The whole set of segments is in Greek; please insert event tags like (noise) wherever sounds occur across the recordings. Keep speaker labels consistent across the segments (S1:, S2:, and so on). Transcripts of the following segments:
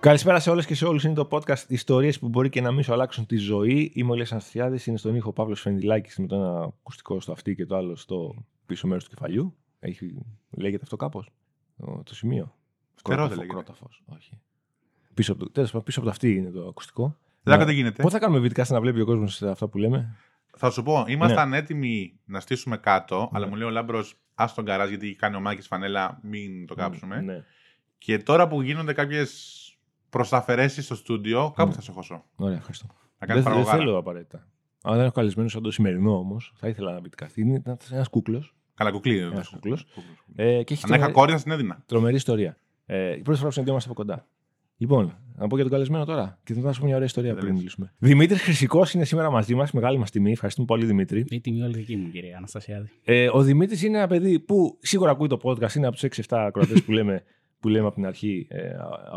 S1: Καλησπέρα σε όλες και σε όλους. Είναι το podcast Ιστορίες που μπορεί και να μην σου αλλάξουν τη ζωή. Είμαι ο Λία Ανθιάδη. Είναι στον ήχο Παύλος Φενδυλάκης με το ένα ακουστικό στο αυτή και το άλλο στο πίσω μέρος του κεφαλιού. Έχει, λέγεται αυτό κάπως. Το, το σημείο.
S2: Φτερό δεν λέγεται.
S1: Κρόταφος. Όχι. Πίσω από, το, τέλος πάντων, πίσω από το αυτή είναι το ακουστικό.
S2: Δεν δεν γίνεται.
S1: Πώ θα κάνουμε βιτικά να βλέπει ο κόσμος αυτά που λέμε;
S2: Θα σου πω, ήμασταν έτοιμοι να στήσουμε κάτω, αλλά μου λέει ο Λάμπρος, ας τον καράζ γιατί έχει κάνει ο Μάκης φανέλα, μην το κάψουμε.
S1: Ναι.
S2: Και τώρα που γίνονται κάποιες προσταφαιρέσει στο στούντιο, κάπου
S1: Ναι.
S2: θα σε χώσω.
S1: Ωραία, ευχαριστώ.
S2: Να κάνεις
S1: Δεν, δεν
S2: παραγωγάρα.
S1: θέλω απαραίτητα. Αν δεν έχω καλεσμένο σαν το σημερινό όμως, θα ήθελα να βιτικαστεί. Είναι ένας κούκλος.
S2: Καλά, κουκλί.
S1: Ένας κούκλος.
S2: Κούκλος.
S1: Ε, και έχει
S2: Αν είχα
S1: τρομερή-
S2: κόρη θα την έδινα.
S1: τρομερή ιστορία. Ε, η πρώτη φορά που συναντιόμαστε από κοντά. Λοιπόν, να πω για τον καλεσμένο τώρα. Και θα σου πω μια ωραία ιστορία
S2: Δεν
S1: πριν
S2: λες.
S1: μιλήσουμε. Δημήτρης Χρυσικός είναι σήμερα μαζί μας. Μεγάλη μας τιμή. Ευχαριστούμε πολύ, Δημήτρη.
S3: Η τιμή όλη δική μου, κύριε Αναστασιάδη.
S1: Ε, ο Δημήτρης είναι ένα παιδί που σίγουρα ακούει το podcast. Είναι από τους 6-7 ακροατές που λέμε, (laughs) που λέμε από την αρχή ε,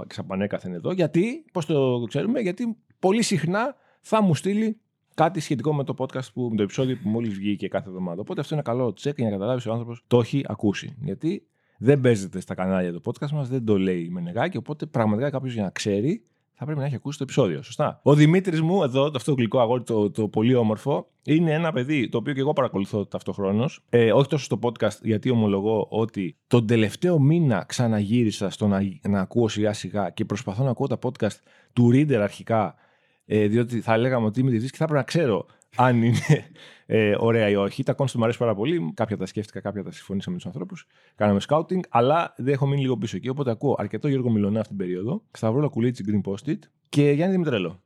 S1: ξαπανέκαθεν εδώ. Γιατί, πώς το ξέρουμε, γιατί πολύ συχνά θα μου στείλει κάτι σχετικό με το podcast που, με το επεισόδιο που μόλις βγήκε κάθε εβδομάδα. Οπότε αυτό είναι καλό τσεκ για να καταλάβεις ο άνθρωπος το έχει ακούσει. Γιατί δεν παίζεται στα κανάλια το podcast μας, δεν το λέει με νεγάκι. Οπότε πραγματικά κάποιος για να ξέρει θα πρέπει να έχει ακούσει το επεισόδιο. Σωστά. Ο Δημήτρης μου, εδώ, το αυτό το γλυκό αγόρι, το, το πολύ όμορφο, είναι ένα παιδί το οποίο και εγώ παρακολουθώ ταυτοχρόνως. Ε, όχι τόσο στο podcast, γιατί ομολογώ ότι τον τελευταίο μήνα ξαναγύρισα στο να, να ακούω σιγά σιγά και προσπαθώ να ακούω τα podcast του Reader αρχικά. Ε, διότι θα λέγαμε ότι είμαι διευθυντή και θα έπρεπε να ξέρω αν είναι ε, ωραία ή όχι. Τα κόνστα μου αρέσει πάρα πολύ. Κάποια τα σκέφτηκα, κάποια τα συμφωνήσαμε με τους ανθρώπους. Κάναμε scouting, αλλά δεν έχω μείνει λίγο πίσω εκεί. Οπότε ακούω αρκετό Γιώργο Μιλονά αυτήν την περίοδο. Σταυρό Λακουλίτσι Green Post-it και Γιάννη Δημητρέλο.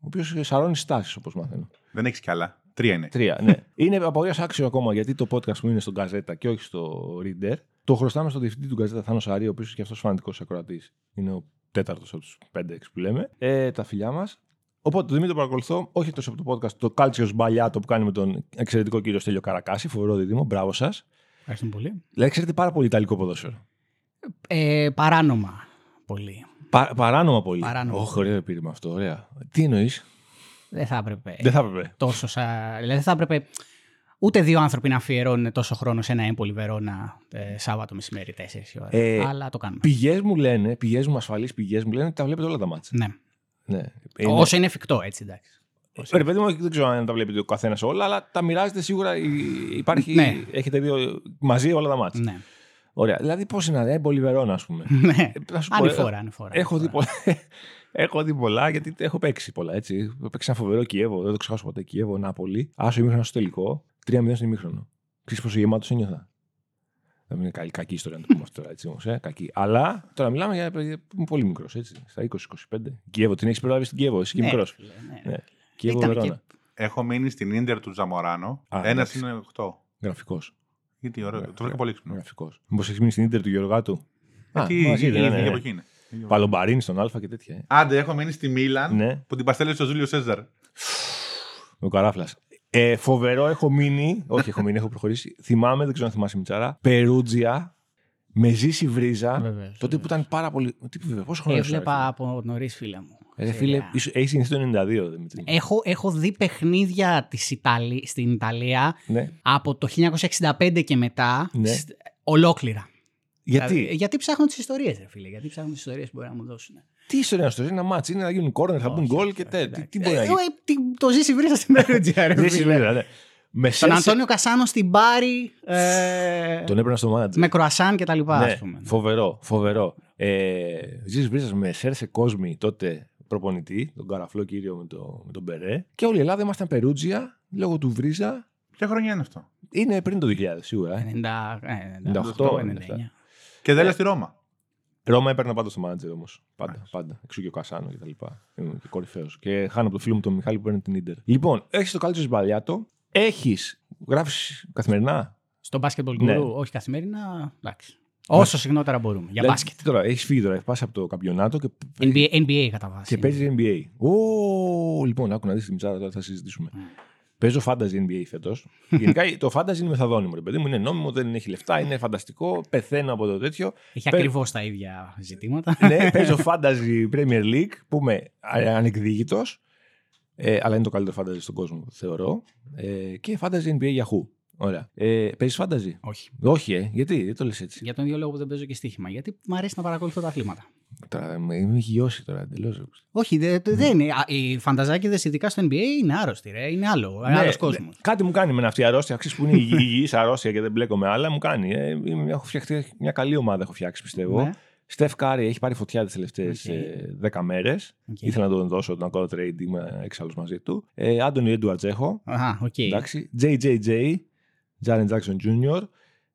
S1: Ο οποίος σαρώνει στάσεις, όπως μαθαίνω.
S2: Δεν έχεις κι άλλα. Τρία είναι.
S1: Τρία, ναι. είναι απαγορεύσει άξιος ακόμα γιατί το podcast μου είναι στον Καζέτα και όχι στο Reader. Το χρωστάμε στον διευθυντή του Καζέτα, Θάνος Σαρή, ο οποίος και αυτός φανατικός ακροατής. Είναι ο τέταρτος από τους 5-6 που λέμε. Ε, τα φιλιά μας. Οπότε το Δημήτρη το παρακολουθώ, όχι τόσο από το podcast, το Culture Μπαλιάτο που κάνει με τον εξαιρετικό κύριο Στέλιο Καρακάση, φοβερό δίδυμο. Μπράβο σας.
S3: Ευχαριστούμε πολύ.
S1: Δηλαδή, ξέρετε πάρα πολύ Ιταλικό ποδόσφαιρο.
S3: Ε, παράνομα πολύ.
S1: Πα, παράνομα πολύ.
S3: Παράνομα.
S1: Όχι, ωραίο επίρρημα αυτό, ωραία. Τι εννοείς,
S3: Δεν θα έπρεπε
S1: Δεν θα έπρεπε.
S3: τόσο σα... Δηλαδή δεν θα έπρεπε ούτε δύο άνθρωποι να αφιερώνουν τόσο χρόνο σε ένα έμπολι Βερόνα ε, Σάββατο μεσημέρι 4 η ώρα.
S1: Ε,
S3: Αλλά το κάνουμε.
S1: Πηγές μου λένε, πηγές μου, ασφαλείς πηγές μου λένε ότι τα βλέπετε όλα τα μάτια.
S3: Ναι.
S1: Ναι.
S3: Όσο είναι εφικτό, έτσι εντάξει. Όσο
S1: Ρε παιδί μου, δεν ξέρω αν τα βλέπετε ο καθένας όλα, αλλά τα μοιράζετε σίγουρα. υ- Υπάρχει,
S3: Ναι.
S1: Έχετε δει μαζί όλα τα μάτια.
S3: Ναι.
S1: Ωραία. Δηλαδή, πώς είναι, ε, Μπολιβερόνα, ας πούμε.
S3: ναι.
S1: Ε, να σου πω,
S3: Ανηφόρα,
S1: ε,
S3: ανηφόρα.
S1: Έχω δει,
S3: ανηφόρα.
S1: πολλά, (laughs) έχω δει πολλά γιατί έχω παίξει πολλά. Έτσι. Έχω παίξει ένα φοβερό Κιέβο, δεν το ξεχάσω ποτέ. Κιέβο, Νάπολη. Άσο ημίχρονο στο τελικό. 3-0 στο ημίχρονο. Ξέρεις πόσο γεμάτος ένιωθα. Δεν είναι καλή, κακή ιστορία να το πούμε αυτό τώρα, έτσι όμως, ε, κακή. Αλλά τώρα μιλάμε για παιδιά που είμαι πολύ μικρό, έτσι. Στα 20-25. Κιέβο, την έχει προλάβει στην Κιέβο, εσύ και
S3: Ναι,
S1: μικρό.
S3: φίλε, ναι.
S1: Ναι. Κιέβο,
S3: Ήταν
S1: Βερόνα.
S3: και-
S2: Έχω μείνει στην Ίντερ του Τζαμοράνο.
S1: Α,
S2: Ένα
S1: εντάξει.
S2: είναι 8.
S1: Γραφικό.
S2: Γιατί ωραίο.
S1: Ναι,
S2: Το βρήκα πολύ ξυπνό.
S1: Γραφικό. Μήπω έχει μείνει στην ίντερ του Γεωργάτου.
S2: Γιατί
S1: Α, μαζί
S2: η
S1: δεν είναι,
S2: ίδια
S1: ναι.
S2: από εκεί είναι.
S1: Παλομπαρίνη στον Α και τέτοια. ε.
S2: Άντε, έχω μείνει στη Μίλαν
S1: Ναι.
S2: που την παστέλεσε ο Ζούλιο Σέζαρ.
S1: Ο καράφλα. Ε, φοβερό έχω μείνει. όχι, έχω μείνει, έχω προχωρήσει. Θυμάμαι, δεν ξέρω αν θυμάσαι Μιτσάρα. Περούτζια. Με ζήσει βρίζα.
S3: Βεβαίως,
S1: τότε που
S3: βεβαίως.
S1: ήταν πάρα πολύ. Τι βέβαια, πόσο χρόνο
S3: Έβλεπα από νωρίς, φίλε μου.
S1: Ρε φίλε,
S3: Σειρά.
S1: ίσως- έχεις συνηθίσει το 92, Δημήτρη.
S3: Έχω, έχω δει παιχνίδια της Ιταλή, στην Ιταλία
S1: Ναι.
S3: από το 1965 και μετά
S1: Ναι.
S3: σ- ολόκληρα.
S1: Γιατί;
S3: Δηλαδή, γιατί ψάχνω τις ιστορίες, ρε φίλε. Γιατί ψάχνω τις ιστορίες που μπορεί να μου δώσουν.
S1: Τι ιστορία να σου είναι ένα μάτσο, είναι να γίνουν κόρνερ, θα μπουν
S3: Όχι,
S1: γκολ
S3: όχι,
S1: και
S3: όχι,
S1: τέτοια. Τι,
S3: εντάξει.
S1: τι μπορεί να
S3: Ε,
S1: γίνει;
S3: ε, τι- Το ζήσει βρήσα στην Περούτζια, ρε
S1: Δεν
S3: φίλε.
S1: συμβαίνει, ναι. Με
S3: Τον
S1: σέρσε-
S3: Αντώνιο Κασάνο στην Μπάρι ε,
S1: Τον έπαιρνα στο μάνατζερ.
S3: με κροασάν και τα λοιπά,
S1: Ναι,
S3: ας πούμε.
S1: φοβερό, φοβερό. Ε, Ζήσης Βρίζας με Σέρσε Κόσμη τότε προπονητή, τον καραφλό κύριο με, το, με τον Μπερέ. Και όλη η Ελλάδα ήμασταν Περούτζια, λόγω του Βρίζα.
S2: Ποια χρονιά είναι αυτό;
S1: Είναι πριν το 2000 σίγουρα. Ε.
S3: 90, ε,
S1: 98,
S3: 99.
S2: Και δεν λες στη Ρώμα.
S1: Ρώμα έπαιρνα πάντα στο μάνατζερ όμως. Πάντα,
S2: Μάλιστα.
S1: πάντα. Εξού και ο Κασάνο και τα λοιπά. Ήμουν και κορυφαίος. Και χάνω από το φίλο μου τον Μιχάλη που παίρνει την ντερ. Λοιπόν, έχεις το καλύτερο Μπαλιάτο. Έχεις. Γράφεις καθημερινά;
S3: Στο μπάσκετμπολ
S1: Ναι.
S3: γκουρού, όχι καθημερινά, εντάξει. Όσο συχνότερα μπορούμε. Για
S1: Δηλαδή,
S3: μπάσκετ.
S1: τι Τώρα, έχεις φύγει τώρα, έχεις πάσει από το καμπιονάτο και,
S3: NBA, NBA κατά βάση.
S1: και παίζεις NBA. Ω, λοιπόν, άκου να δεις τη μιτσάρα τώρα θα συζητήσουμε. Παίζω fantasy NBA φέτος. (laughs) Γενικά το fantasy είναι μεθαδόνιμο, ρε παιδί μου. Είναι νόμιμο, δεν έχει λεφτά, είναι φανταστικό. Πεθαίνω από το τέτοιο.
S3: Έχει
S1: Παι-
S3: ακριβώς τα ίδια ζητήματα. (laughs)
S1: ναι, παίζω (laughs) fantasy Premier League που είμαι ανεκδίκητος. Ε, αλλά είναι το καλύτερο fantasy στον κόσμο, θεωρώ. Ε, και fantasy NBA Yahoo. Ωραία. Ε, Παίζεις fantasy.
S3: Όχι.
S1: Όχι, ε. Γιατί, δεν το λες έτσι;
S3: Για τον ίδιο λόγο που δεν παίζω και στοίχημα. Γιατί μου αρέσει να παρακολουθώ τα αθλήματα.
S1: Τώρα με με έχει γειώσει τώρα εντελώς.
S3: Όχι, δε- δε- δεν είναι. Α, Οι φανταζάκηδες, ειδικά στο NBA, είναι άρρωστοι. Ρε. Είναι άλλο.
S1: Ναι,
S3: άλλος κόσμος.
S1: Κάτι μου κάνει με αυτή η αρρώστια. Ξέρεις που είναι η υγιής αρρώστια και δεν μπλέκω με άλλα. Μου κάνει. Ε, είμαι- έχω φτιαχτεί μια καλή ομάδα, έχω φτιάξει πιστεύω.
S3: Ναι.
S1: Στεφ Κάρι έχει πάρει φωτιά τις τελευταίες
S3: Οκ.
S1: 10 μέρες.
S3: Οκ.
S1: Ήθελα να τον δώσω να κάνω trade, είμαι έξαλλο μαζί του. Ε, Άντωνι Έντουαρτς έχω.
S3: Α, οκ.
S1: Εντάξει. JJJ, Jaren Jackson Jr.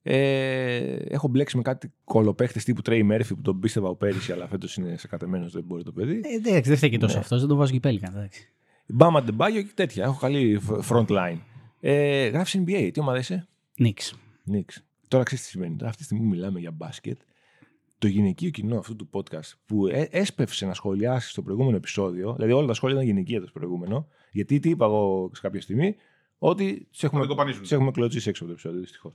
S1: Ε, έχω μπλέξει με κάτι κολοπαίχτες τύπου Trey Murphy που τον πίστευα πέρυσι, αλλά φέτος είναι σακατεμένο, δεν μπορεί το παιδί.
S3: Ε, δεν, δεν φταίει και τόσο
S1: Ναι.
S3: αυτός, δεν το βάζω και Πέλικανς. εντάξει.
S1: Μπαμ Αντεμπάγιο και τέτοια. Έχω καλή φ- front line. Ε, Γράφεις NBA, τι ομάδα είσαι;
S3: Νικς.
S1: Νικς. Τώρα ξέρεις τι σημαίνει. Τώρα, αυτή τη στιγμή που μιλάμε για μπάσκετ. Το γυναικείο κοινό αυτού του podcast που ε, έσπευσε να σχολιάσει στο προηγούμενο επεισόδιο, δηλαδή όλα τα σχόλια ήταν γυναικεία το προηγούμενο, γιατί τι είπα εγώ σε κάποια στιγμή, ότι του έχουμε,
S2: Να το κοπανίσουν.
S1: τους έχουμε κλωτσίσει έξω από το επεισόδιο, δυστυχώς.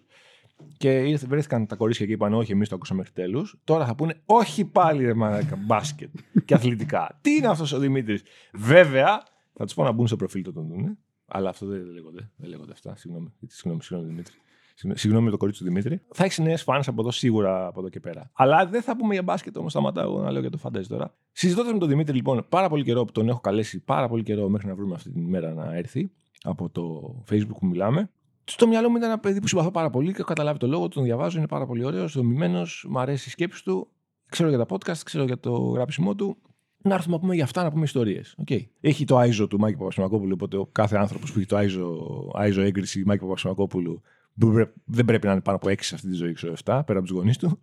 S1: Και ήρθε, βρέθηκαν τα κορίτσια και είπαν: Όχι, εμείς το ακούσαμε μέχρι τέλους. Τώρα θα πούνε: Όχι πάλι ρε μαλάκα, μπάσκετ και αθλητικά. (laughs) Τι είναι αυτός ο Δημήτρης; Βέβαια, θα τους πω να μπουν στο προφίλ του τον δούνε. Αλλά αυτό δεν λέγονται. Δεν λέγονται αυτά. Συγγνώμη, συγγνώμη, συγγνώμη Δημήτρη. Συγγνώμη- Συγγνώμη το κορίτσι του Δημήτρη. Θα έχει νέες φάνε από εδώ σίγουρα από εδώ και πέρα. Αλλά δεν θα πούμε για μπάσκετ όμως. Σταματάω εγώ να λέω για το φαντάζι τώρα. Συζητώντας με τον Δημήτρη λοιπόν πάρα πολύ καιρό που τον έχω καλέσει πάρα πολύ καιρό μέχρι να βρούμε αυτή την ημέρα να έρθει από το Facebook που μιλάμε. Στο μυαλό μου ήταν ένα παιδί που συμπαθώ πάρα πολύ και έχω καταλάβει το λόγο, τον διαβάζω, είναι πάρα πολύ ωραίος, δομημένος, μου αρέσει η σκέψη του. Ξέρω για τα podcast, ξέρω για το γράψιμό του. Να έρθουμε να πούμε για αυτά, να πούμε ιστορίες. Okay. Έχει το Άιζο του Μάκη Παπασημακόπουλου, οπότε ο κάθε άνθρωπος που έχει το Άιζο, Άιζο έγκριση Μάκη Παπασημακόπουλου που πρέ- δεν πρέπει να είναι πάνω από 6 σε αυτή τη ζωή, ξέρω 7, πέρα από τους γονείς του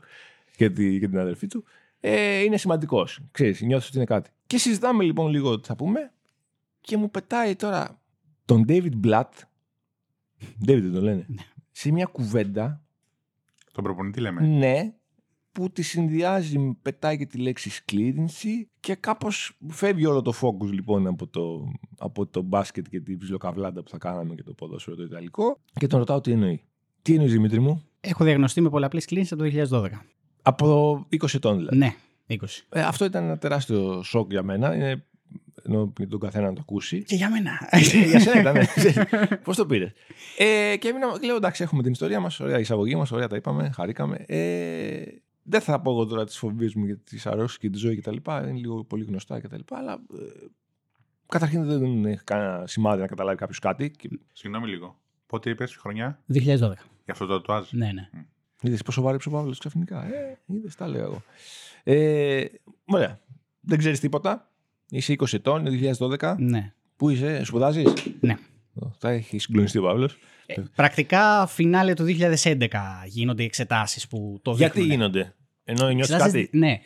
S1: και, τη, και την αδερφή του. Ε, είναι σημαντικός. Ξέρεις, νιώθεις ότι είναι κάτι. Και συζητάμε λοιπόν λίγο τι θα πούμε και μου πετάει τώρα τον David Blatt. David δεν το λένε. σε μια κουβέντα,
S2: Τον προπονητή λέμε.
S1: ναι, που τη συνδυάζει, πετάει και τη λέξη σκλήρινση και κάπως φεύγει όλο το focus λοιπόν από το, από το μπάσκετ και την ψιλοκαβλάντα που θα κάναμε και το ποδόσφαιρο το ιταλικό και τον ρωτάω τι εννοεί. Τι εννοείς Δημήτρη μου;
S3: Έχω διαγνωστεί με πολλαπλή κλίνηση από το 2012.
S1: Από 20 ετών δηλαδή.
S3: Ναι, 20.
S1: Ε, αυτό ήταν ένα τεράστιο σοκ για μένα. Είναι, ενώ για τον καθένα να το ακούσει.
S3: Και για μένα.
S1: για σένα ήταν. (laughs) Πώς το πήρες; Ε, και έμεινα, λέω εντάξει, έχουμε την ιστορία μας, ωραία η εισαγωγή μας, ωραία τα είπαμε, χαρήκαμε. Ε, δεν θα πω εγώ τώρα τις φοβίες μου για τις αρρώσει και τη ζωή κτλ. Είναι λίγο πολύ γνωστά κτλ. Αλλά ε, καταρχήν δεν έχει κανένα σημάδι να καταλάβει κάποιος κάτι. Και,
S2: Συγγνώμη λίγο. Πότε είπες χρονιά;
S3: 2012.
S2: για αυτό το τατουάζ.
S3: Ναι, ναι.
S1: Είδες πόσο βάρεψε ο Παύλος ξαφνικά. Ε, είδες, τα λέω εγώ. Ε, ωραία. Δεν ξέρεις τίποτα. Είσαι 20 ετών, είναι 2012.
S3: ναι.
S1: Πού είσαι, σπουδάζεις;
S3: Ναι.
S1: Θα έχει συγκλονιστεί ο Παύλος.
S3: Ε, πρακτικά, φινάλε του 2011 γίνονται οι εξετάσεις που το
S1: Γιατί
S3: δείχνουν.
S1: γίνονται, ενώ νιώθεις
S3: Εξετάσεις-
S1: κάτι;
S3: Ναι.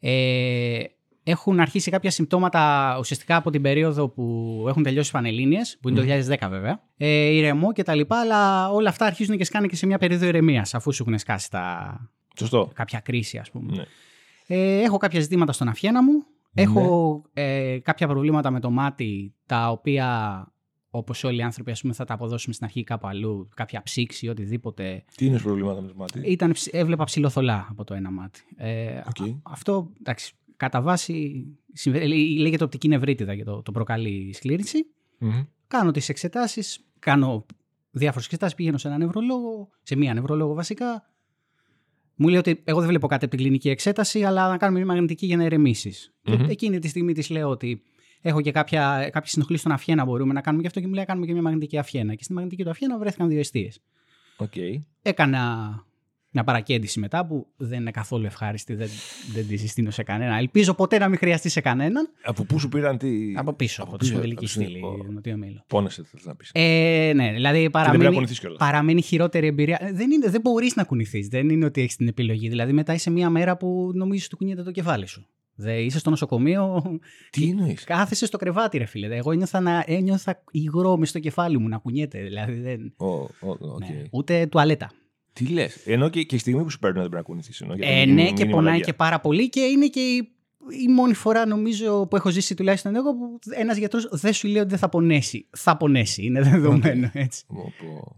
S3: Ε, έχουν αρχίσει κάποια συμπτώματα ουσιαστικά από την περίοδο που έχουν τελειώσει οι Πανελλήνιες, που είναι το 2010 βέβαια. Ε, ηρεμό και τα λοιπά, αλλά όλα αυτά αρχίζουν και σκάνε και σε μια περίοδο ηρεμίας, αφού σου έχουν σκάσει τα...
S1: Σωστό.
S3: κάποια κρίση, ας πούμε.
S1: Ναι.
S3: Ε, έχω κάποια ζητήματα στον αυχένα μου. Έχω ε, κάποια προβλήματα με το μάτι, τα οποία όπως όλοι οι άνθρωποι ας πούμε, θα τα αποδώσουμε στην αρχή κάπου αλλού, κάποια ψύξη, οτιδήποτε.
S1: Τι είναι προβλήματα με το μάτι;
S3: Ήταν, ψ- έβλεπα ψιλοθολά από το ένα μάτι. Ε,
S1: Οκ.
S3: α- αυτό, εντάξει, κατά βάση συμβα- λέ- λέγεται οπτική νευρίτιδα και το, το προκαλεί η σκλήρυνση.
S1: Μμμ.
S3: Κάνω τις εξετάσεις, κάνω διάφορες εξετάσεις, πηγαίνω σε έναν νευρολόγο, σε μία νευρολόγο βασικά. Μου λέει ότι εγώ δεν βλέπω κάτι από την κλινική εξέταση, αλλά να κάνουμε μια μαγνητική για να ηρεμήσεις.
S1: Μμμ.
S3: Και εκείνη τη στιγμή της λέω ότι έχω και κάποια, κάποια ενόχληση στον αυχένα, μπορούμε να κάνουμε γι' αυτό και μου λέει: Κάνουμε και μια μαγνητική αυχένα. Και στη μαγνητική του αυχένα βρέθηκαν δύο εστίες.
S1: Οκ.
S3: Έκανα μια παρακέντηση μετά που δεν είναι καθόλου ευχάριστη, δεν, δεν τη συστήνω σε κανένα. Ελπίζω ποτέ να μην χρειαστεί σε κανέναν.
S1: Από πού σου πήραν τι.
S3: Από πίσω, από, τη
S1: πίσω,
S3: σπονδυλική
S1: από τη-
S3: στήλη,
S1: Ω,
S3: νωτιαίο μυελό.
S1: Πόνεσε, θες να πεις.
S3: Ε, ναι, δηλαδή
S1: πρέπει να
S3: παραμένει,
S1: κουνηθείς κιόλας.
S3: παραμένει χειρότερη εμπειρία. Ε, Δεν, είναι, δεν μπορείς να κουνηθείς. Δεν είναι ότι έχεις την επιλογή. Δηλαδή, μετά είσαι μία μέρα που νομίζεις ότι κουνιέται το κεφάλι σου. Δε, είσαι στο νοσοκομείο,
S1: Τι εννοείς;
S3: κάθεσαι στο κρεβάτι, ρε φίλε. Εγώ ένιωθα, να, ένιωθα υγρό μες στο κεφάλι μου να κουνιέται. Δηλαδή, δεν, ναι, ούτε τουαλέτα.
S1: Τι λες; Ενώ και, και η στιγμή που σου παίρνουν δεν πρέπει να κουνηθεί.
S3: Ε, ναι, και πονάει και πάρα πολύ και είναι και η, η μόνη φορά νομίζω που έχω ζήσει τουλάχιστον εγώ που ένας γιατρός δεν σου λέει ότι δεν θα πονέσει. Θα πονέσει, είναι δεδομένο έτσι.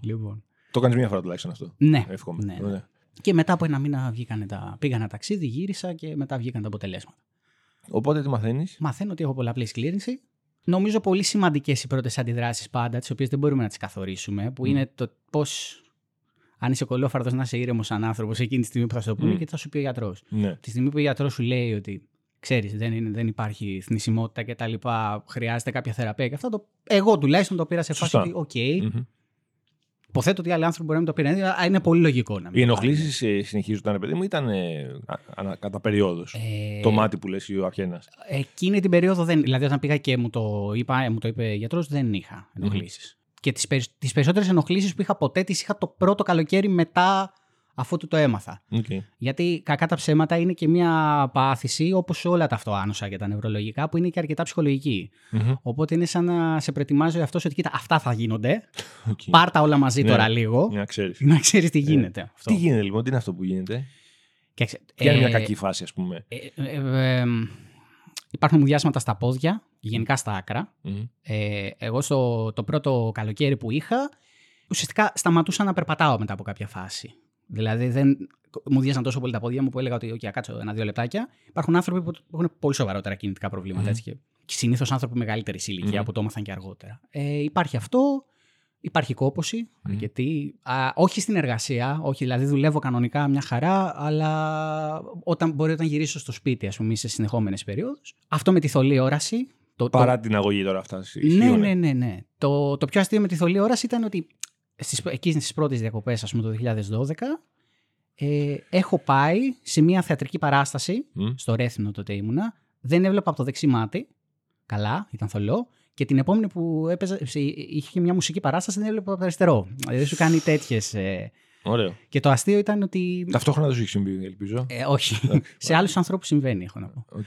S3: Λοιπόν.
S1: Το κάνεις μία φορά τουλάχιστον αυτό.
S3: Ναι.
S1: Εύχομαι.
S3: Ναι, ναι.
S1: Ωραία.
S3: Και μετά από ένα μήνα βγήκανε τα... πήγα ένα ταξίδι, γύρισα και μετά βγήκαν τα αποτελέσματα.
S1: Οπότε τι μαθαίνεις;
S3: Μαθαίνω ότι έχω πολλαπλή σκλήρυνση. Νομίζω πολύ σημαντικές οι πρώτες αντιδράσεις πάντα, τις οποίες δεν μπορούμε να τις καθορίσουμε, που είναι το πώς αν είσαι κωλόφαρδος να είσαι ήρεμος σαν άνθρωπος εκείνη τη στιγμή που θα σου το πούνε
S1: Mm.
S3: και θα σου πει ο γιατρός.
S1: Ναι.
S3: Τη στιγμή που ο γιατρός σου λέει ότι ξέρεις, δεν, είναι- δεν υπάρχει θνησιμότητα και τα λοιπά, χρειάζεται κάποια θεραπεία και αυτό. Το, εγώ τουλάχιστον το πήρα σε φάση
S1: Σωστά.
S3: ότι, οκ,
S1: Μμμ.
S3: υποθέτω ότι άλλοι άνθρωποι μπορεί να μην το πήραν. δηλαδή, Είναι πολύ λογικό να μην
S1: Οι
S3: το
S1: ενοχλήσεις συνεχίζονταν, ρε παιδί μου, ήταν ε, α- ανα- κατά περίοδος.
S3: πάρουν. Ε,
S1: Το μάτι που λες ή ο Αχένα.
S3: Εκείνη την περίοδο δεν. Δηλαδή, όταν πήγα και μου το, είπα, ε, μου το είπε γιατρός, δεν είχα ενοχλήσεις. Και τις τις περισσότερες ενοχλήσεις που είχα ποτέ τις είχα το πρώτο καλοκαίρι μετά αφού του το έμαθα.
S1: Okay.
S3: Γιατί κακά τα ψέματα είναι και μια πάθηση, όπως όλα τα αυτοάνωσα και τα νευρολογικά, που είναι και αρκετά ψυχολογική. Οπότε είναι σαν να σε προετοιμάζει αυτό ότι κοίτα, αυτά θα γίνονται. Πάρτα όλα μαζί
S1: Ναι.
S3: τώρα λίγο.
S1: Για να ξέρεις.
S3: Να ξέρεις τι γίνεται. αυτό.
S1: Τι γίνεται λοιπόν, τι είναι αυτό που γίνεται;
S3: Και ξε-
S1: Ποια είναι
S3: ε,
S1: μια κακή φάση, ας πούμε.
S3: ε, ε, ε, ε, υπάρχουν μουδιάσματα στα πόδια, γενικά στα άκρα.
S1: Μμμ.
S3: Ε, εγώ στο το πρώτο καλοκαίρι που είχα, ουσιαστικά σταματούσα να περπατάω μετά από κάποια φάση. Δηλαδή δεν, μου διέσαν τόσο πολύ τα πόδια μου που έλεγα ότι okay, κάτσω ένα-δύο λεπτάκια. Υπάρχουν άνθρωποι που έχουν πολύ σοβαρότερα κινητικά προβλήματα.
S1: Μμμ.
S3: Έτσι, και, και συνήθως άνθρωποι μεγαλύτερης ηλικία
S1: Μμμ.
S3: που το έμαθαν και αργότερα. Ε, υπάρχει αυτό. Υπάρχει κόπωση, αρκετή. Α, όχι στην εργασία, όχι, δηλαδή δουλεύω κανονικά μια χαρά, αλλά όταν μπορεί όταν γυρίσω στο σπίτι, ας πούμε, σε συνεχόμενες περίοδου. Αυτό με τη θολή όραση. Το, το-
S1: Παρά την αγωγή τώρα αυτά.
S3: ναι,
S1: ισχύουνε.
S3: ναι, ναι, ναι. Το, το πιο αστείο με τη θολή όραση ήταν ότι στις, εκεί στις πρώτες διακοπές, ας πούμε, το 2012, ε, έχω πάει σε μια θεατρική παράσταση,
S1: Μμ.
S3: στο Ρέθινο τότε ήμουνα, δεν έβλεπα από το δεξί μάτι, καλά, ήταν θολό, και την επόμενη που έπαιζα, σε- είχε μια μουσική παράσταση δεν έβλεπα από το αριστερό. Δηλαδή σου κάνει τέτοιες... Ε,
S1: Ωραίο.
S3: και το αστείο ήταν ότι...
S1: Ταυτόχρονα δεν σου έχει συμβεί, ελπίζω.
S3: Ε, όχι, σε άλλους ανθρώπους συμβαίνει, έχω να πω.
S1: Οκ.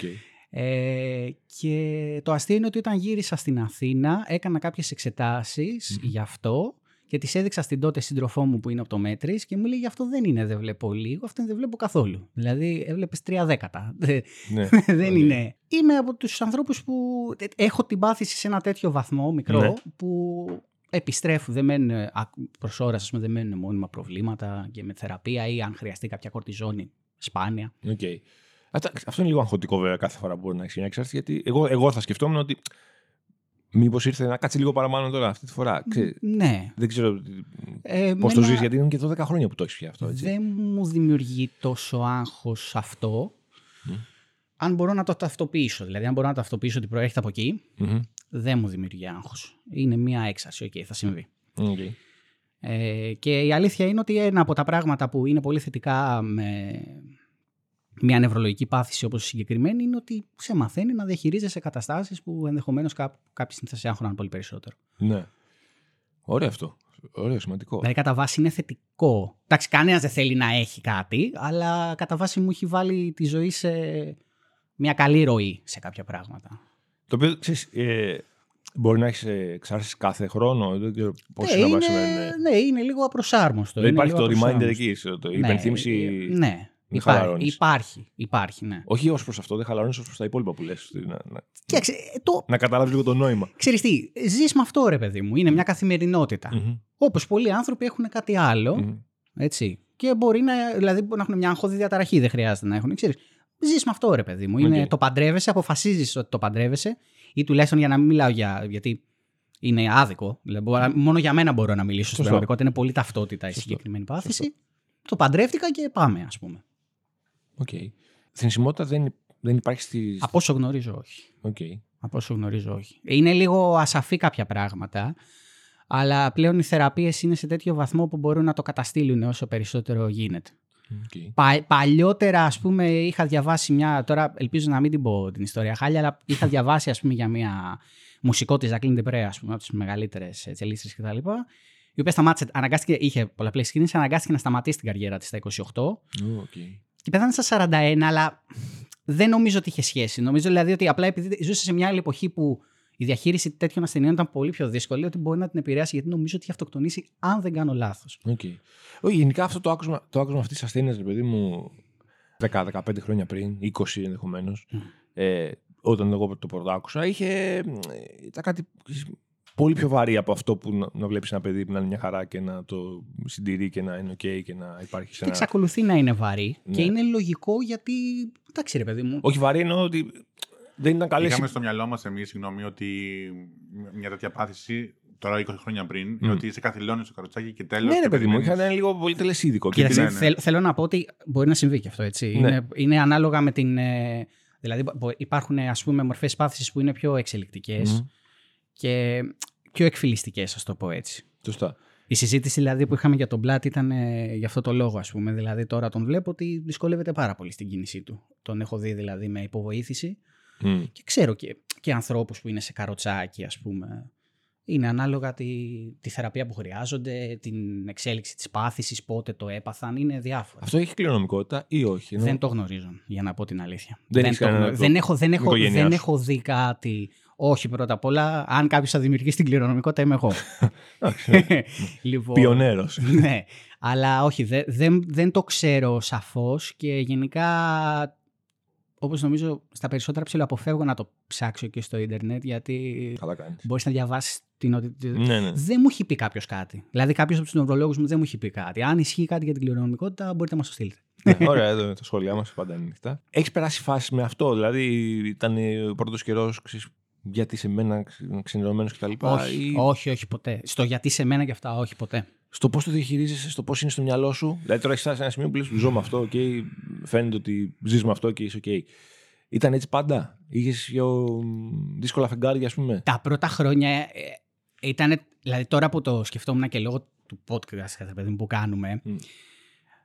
S3: Ε, και το αστείο είναι ότι όταν γύρισα στην Αθήνα έκανα κάποιες εξετάσεις γι' αυτό και τις έδειξα στην τότε σύντροφό μου που είναι οπτομέτρης και μου λέει γι' αυτό δεν είναι δεν βλέπω λίγο, αυτό είναι δεν βλέπω καθόλου. Δηλαδή έβλεπες τρία δέκατα. (laughs) Δεν-
S1: Ναι.
S3: δεν
S1: Οκ.
S3: είναι. Είμαι από τους ανθρώπους που ε, έχω την πάθηση σε ένα τέτοιο βαθμό μικρό
S1: Ναι.
S3: που επιστρέφουν, δεν μένουν α, προσώρας, ας πούμε, δεν μένουν μόνιμα προβλήματα και με θεραπεία ή αν χρειαστεί κάποια κορτιζόνη σπάνια.
S1: Οκ. Αυτά- Αυτό είναι λίγο αγχωτικό βέβαια κάθε φορά που μπορεί να έχει μια έξαρση. Γιατί εγώ, εγώ θα σκεφτόμουν ότι μήπως ήρθε να κάτσει λίγο παραπάνω τώρα αυτή τη φορά; Ξέρεις,
S3: Ναι.
S1: δεν ξέρω
S3: Ε,
S1: πώς το
S3: μενα-
S1: ζεις, γιατί είναι και 12 χρόνια που το έχεις πια αυτό. Έτσι.
S3: Δεν μου δημιουργεί τόσο άγχος αυτό.
S1: Μμ.
S3: Αν μπορώ να το ταυτοποιήσω. Δηλαδή, αν μπορώ να ταυτοποιήσω ότι προέρχεται από εκεί,
S1: Μμμ.
S3: δεν μου δημιουργεί άγχος. Είναι μία έξαρση. Οκ, θα συμβεί.
S1: Οκ.
S3: Ε, και η αλήθεια είναι ότι ένα από τα πράγματα που είναι πολύ θετικά με μια νευρολογική πάθηση όπως η συγκεκριμένη είναι ότι σε μαθαίνει να διαχειρίζεσαι καταστάσεις που ενδεχομένως κά- κάποια στιγμή θα σε άγχωναν πολύ περισσότερο.
S1: Ναι. Ωραίο αυτό. Ωραίο, σημαντικό.
S3: Δηλαδή, κατά βάση είναι θετικό. Εντάξει, κανένας δεν θέλει να έχει κάτι, αλλά κατά βάση μου έχει βάλει τη ζωή σε μια καλή ροή σε κάποια πράγματα.
S1: Το οποίο ξέρεις, ε, μπορεί να έχεις εξάρτηση κάθε χρόνο. Δεν ξέρω πώς
S3: ναι,
S1: είναι
S3: είναι,
S1: να συμβαίνει.
S3: ναι, είναι λίγο απροσάρμοστο.
S1: Δεν
S3: είναι
S1: υπάρχει το
S3: λίγο
S1: reminder
S3: απροσάρμοστο.
S1: εκεί, στο- το, η
S3: Ναι,
S1: υπενθύμηση.
S3: ε, Ναι,
S1: μη
S3: υπάρχει,
S1: χαλαρώνεις.
S3: υπάρχει, υπάρχει, ναι.
S1: Όχι ως προς αυτό, δεν χαλαρώνεις ως προς τα υπόλοιπα που λες. Να, να,
S3: Κοίταξε, ε, το,
S1: να καταλάβεις λίγο το νόημα.
S3: ξέρεις τι, ζεις με αυτό ρε παιδί μου, είναι μια καθημερινότητα.
S1: Μμμ.
S3: Όπως πολλοί άνθρωποι έχουν κάτι άλλο,
S1: Μμμ.
S3: έτσι. Και μπορεί να, δηλαδή μπορεί να έχουν μια αγχώδη διαταραχή, δεν χρειάζεται να έχουν. Ξέρεις, ζεις με αυτό ρε παιδί μου. Είναι,
S1: Οκ.
S3: Το παντρεύεσαι, αποφασίζεις ότι το παντρεύεσαι ή τουλάχιστον για να μην μιλάω για, γιατί είναι άδικο. Δηλαδή, μπορώ- μόνο για μένα μπορώ να μιλήσω στην
S1: Σωστό.
S3: πραγματικότητα. Είναι πολυταυτότητα η
S1: Σωστό.
S3: συγκεκριμένη πάθηση. Το παντρεύτηκα και πάμε, ας πούμε.
S1: Οκ. Θνησιμότητα δεν, δεν υπάρχει στη.
S3: Από όσο γνωρίζω, όχι.
S1: Οκ.
S3: Από όσο γνωρίζω, όχι. Είναι λίγο ασαφή κάποια πράγματα, αλλά πλέον οι θεραπείες είναι σε τέτοιο βαθμό που μπορούν να το καταστείλουν όσο περισσότερο γίνεται.
S1: Οκ.
S3: Πα, παλιότερα, ας πούμε, είχα διαβάσει μια. Τώρα ελπίζω να μην την πω την ιστορία χάλια, αλλά είχα (laughs) διαβάσει, ας πούμε, για μια μουσικό της Jacqueline du Pré, ας πούμε, από τις μεγαλύτερες τσελίστριες κτλ. Η οποία σταμάτησε, αναγκάστηκε, είχε πολλαπλή σκλήρυνση, αναγκάστηκε να σταματήσει την καριέρα της στα 28
S1: Οκ.
S3: Και πέθανε στα 41, αλλά δεν νομίζω ότι είχε σχέση. Νομίζω δηλαδή ότι απλά επειδή ζούσε σε μια άλλη εποχή που η διαχείριση τέτοιων ασθενειών ήταν πολύ πιο δύσκολη, ότι μπορεί να την επηρεάσει γιατί νομίζω ότι είχε αυτοκτονήσει, αν δεν κάνω λάθος.
S1: Οκ. Όχι, γενικά αυτό το άκουσμα, το άκουσμα αυτής της ασθένειας, ρε παιδί μου, 10-15 χρόνια πριν, 20 ενδεχομένως,
S3: Μμ.
S1: ε, όταν εγώ το πρώτο άκουσα, είχε, ε, ήταν κάτι πολύ πιο βαρύ από αυτό που να, να βλέπεις ένα παιδί που να είναι μια χαρά και να το συντηρεί και να είναι OK και να υπάρχει σε
S3: Και
S1: ένα.
S3: εξακολουθεί να είναι βαρύ
S1: Ναι.
S3: και είναι λογικό γιατί. Εντάξει, ρε παιδί μου.
S1: Όχι βαρύ εννοώ ότι δεν ήταν καλές.
S2: Είχαμε στο μυαλό μας εμείς, συγγνώμη, ότι μια τέτοια πάθηση τώρα 20 χρόνια πριν,
S1: Μμ.
S2: είναι ότι είσαι καθυλώνει στο καροτσάκι και τέλος.
S1: Ναι, ρε παιδί μου, είχαν ένα λίγο πολύ τελεσίδικο. Και
S3: Κοίταξε,
S2: ναι, ναι.
S3: θέλ- θέλω να πω ότι μπορεί να συμβεί και αυτό, έτσι.
S1: Ναι.
S3: Είναι, είναι ανάλογα με την... ε, δηλαδή μπο- υπάρχουν ας πούμε μορφές πάθησης που είναι πιο εξελικτικές
S1: Μμμ.
S3: Και πιο εκφυλιστικές, ας το πω έτσι.
S1: Σωστά.
S3: Η συζήτηση δηλαδή που είχαμε για τον Μπλάτ ήταν ε, για αυτό το λόγο, ας πούμε. Δηλαδή τώρα τον βλέπω ότι δυσκολεύεται πάρα πολύ στην κίνησή του. Τον έχω δει δηλαδή με υποβοήθηση
S1: Μμ.
S3: και ξέρω και, και ανθρώπους που είναι σε καροτσάκι, ας πούμε. Είναι ανάλογα τη, τη θεραπεία που χρειάζονται, την εξέλιξη της πάθησης, πότε το έπαθαν, είναι διάφορα.
S1: Αυτό έχει κληρονομικότητα ή όχι. ενώ-
S3: Δεν το γνωρίζω, για να πω την αλήθεια.
S1: Δεν έχεις
S3: το
S1: κανένα
S3: γνω-
S1: το-
S3: δεν, έχω, δεν, έχω,
S1: οικογένειά
S3: δεν
S1: σου.
S3: έχω δει κάτι. Όχι, πρώτα απ' όλα, αν κάποιος θα δημιουργήσει την κληρονομικότητα, είμαι εγώ. (laughs)
S1: Εντάξει, (laughs)
S3: λοιπόν,
S1: Πιονέρος. (laughs)
S3: ναι, αλλά όχι, δε- δεν, δεν το ξέρω σαφώς και γενικά, όπως νομίζω, στα περισσότερα ψηλοαποφεύγω να το ψάξω και στο ίντερνετ γιατί
S1: Καλά κάνεις.
S3: μπορείς να διαβάσεις την ότι...
S1: Ναι, ναι.
S3: Δεν μου έχει πει κάποιος κάτι. Δηλαδή, κάποιος από τους νευρολόγους μου δεν μου έχει πει κάτι. Αν ισχύει κάτι για την κληρονομικότητα, μπορείτε να μας το στείλετε.
S1: ναι, ωραία, εδώ τα σχόλιά μας πάντα είναι ανοιχτά. Έχεις περάσει φάση με αυτό, δηλαδή ήταν ο πρώτος καιρός γιατί σε μένα ξενερωμένος κτλ.
S3: όχι,
S1: ή
S3: όχι, όχι, ποτέ. Στο γιατί σε μένα και αυτά, όχι, ποτέ.
S1: στο πώς το διαχειρίζεσαι, στο πώς είναι στο μυαλό σου. Δηλαδή τώρα έχεις φτάσει σε ένα σημείο που λες ζω με αυτό, okay, φαίνεται ότι ζεις με αυτό και είσαι OK. Ήταν έτσι πάντα; Είχες πιο δύσκολα φεγγάρια, ας πούμε;
S3: Τα πρώτα χρόνια ε, ήταν. Δηλαδή, τώρα που το σκεφτόμουν και λόγω του podcast, ρε παιδί μου, που κάνουμε,
S1: Μμ.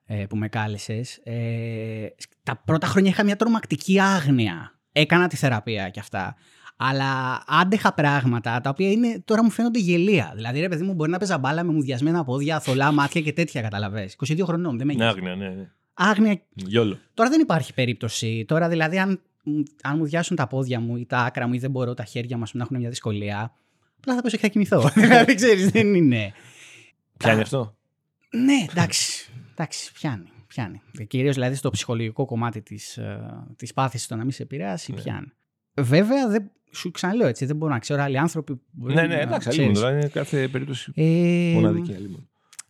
S3: ε, που με κάλεσες, ε, τα πρώτα χρόνια είχα μια τρομακτική άγνοια. Έκανα τη θεραπεία και αυτά. Αλλά άντεχα πράγματα τα οποία είναι, τώρα μου φαίνονται γελία. Δηλαδή, ρε παιδί μου, μπορεί να παίζα μπάλα με μουδιασμένα πόδια, θολά μάτια και τέτοια, καταλαβέ. 22 χρονών, δεν με
S1: Ναι,
S3: νοιάζει.
S1: άγνοια, ναι, ναι.
S3: Άγνοια
S1: Γιόλο.
S3: Τώρα δεν υπάρχει περίπτωση. Τώρα δηλαδή, αν, αν μου διάσουν τα πόδια μου ή τα άκρα μου ή δεν μπορώ τα χέρια μου ας πούμε, να έχουν μια δυσκολία, απλά θα πέσω και θα κοιμηθώ. (laughs) δηλαδή, ξέρεις, δεν είναι.
S1: Πιάνει
S3: Τα-
S1: αυτό;
S3: Ναι, εντάξει. Εντάξει, πιάνει. πιάνει. Κυρίως δηλαδή στο ψυχολογικό κομμάτι της της πάθησης το να μην σε επηρεάσει,
S1: Ναι.
S3: πιάνει. Βέβαια, δεν, σου ξαναλέω έτσι, δεν μπορώ να ξέρω άλλοι άνθρωποι. που μπορεί
S1: Ναι, ναι,
S3: να-
S1: εντάξει,
S3: ξέρεις.
S1: αλλήμον. τώρα είναι κάθε περίπτωση
S3: Ε,
S1: μοναδική. αλλήμον.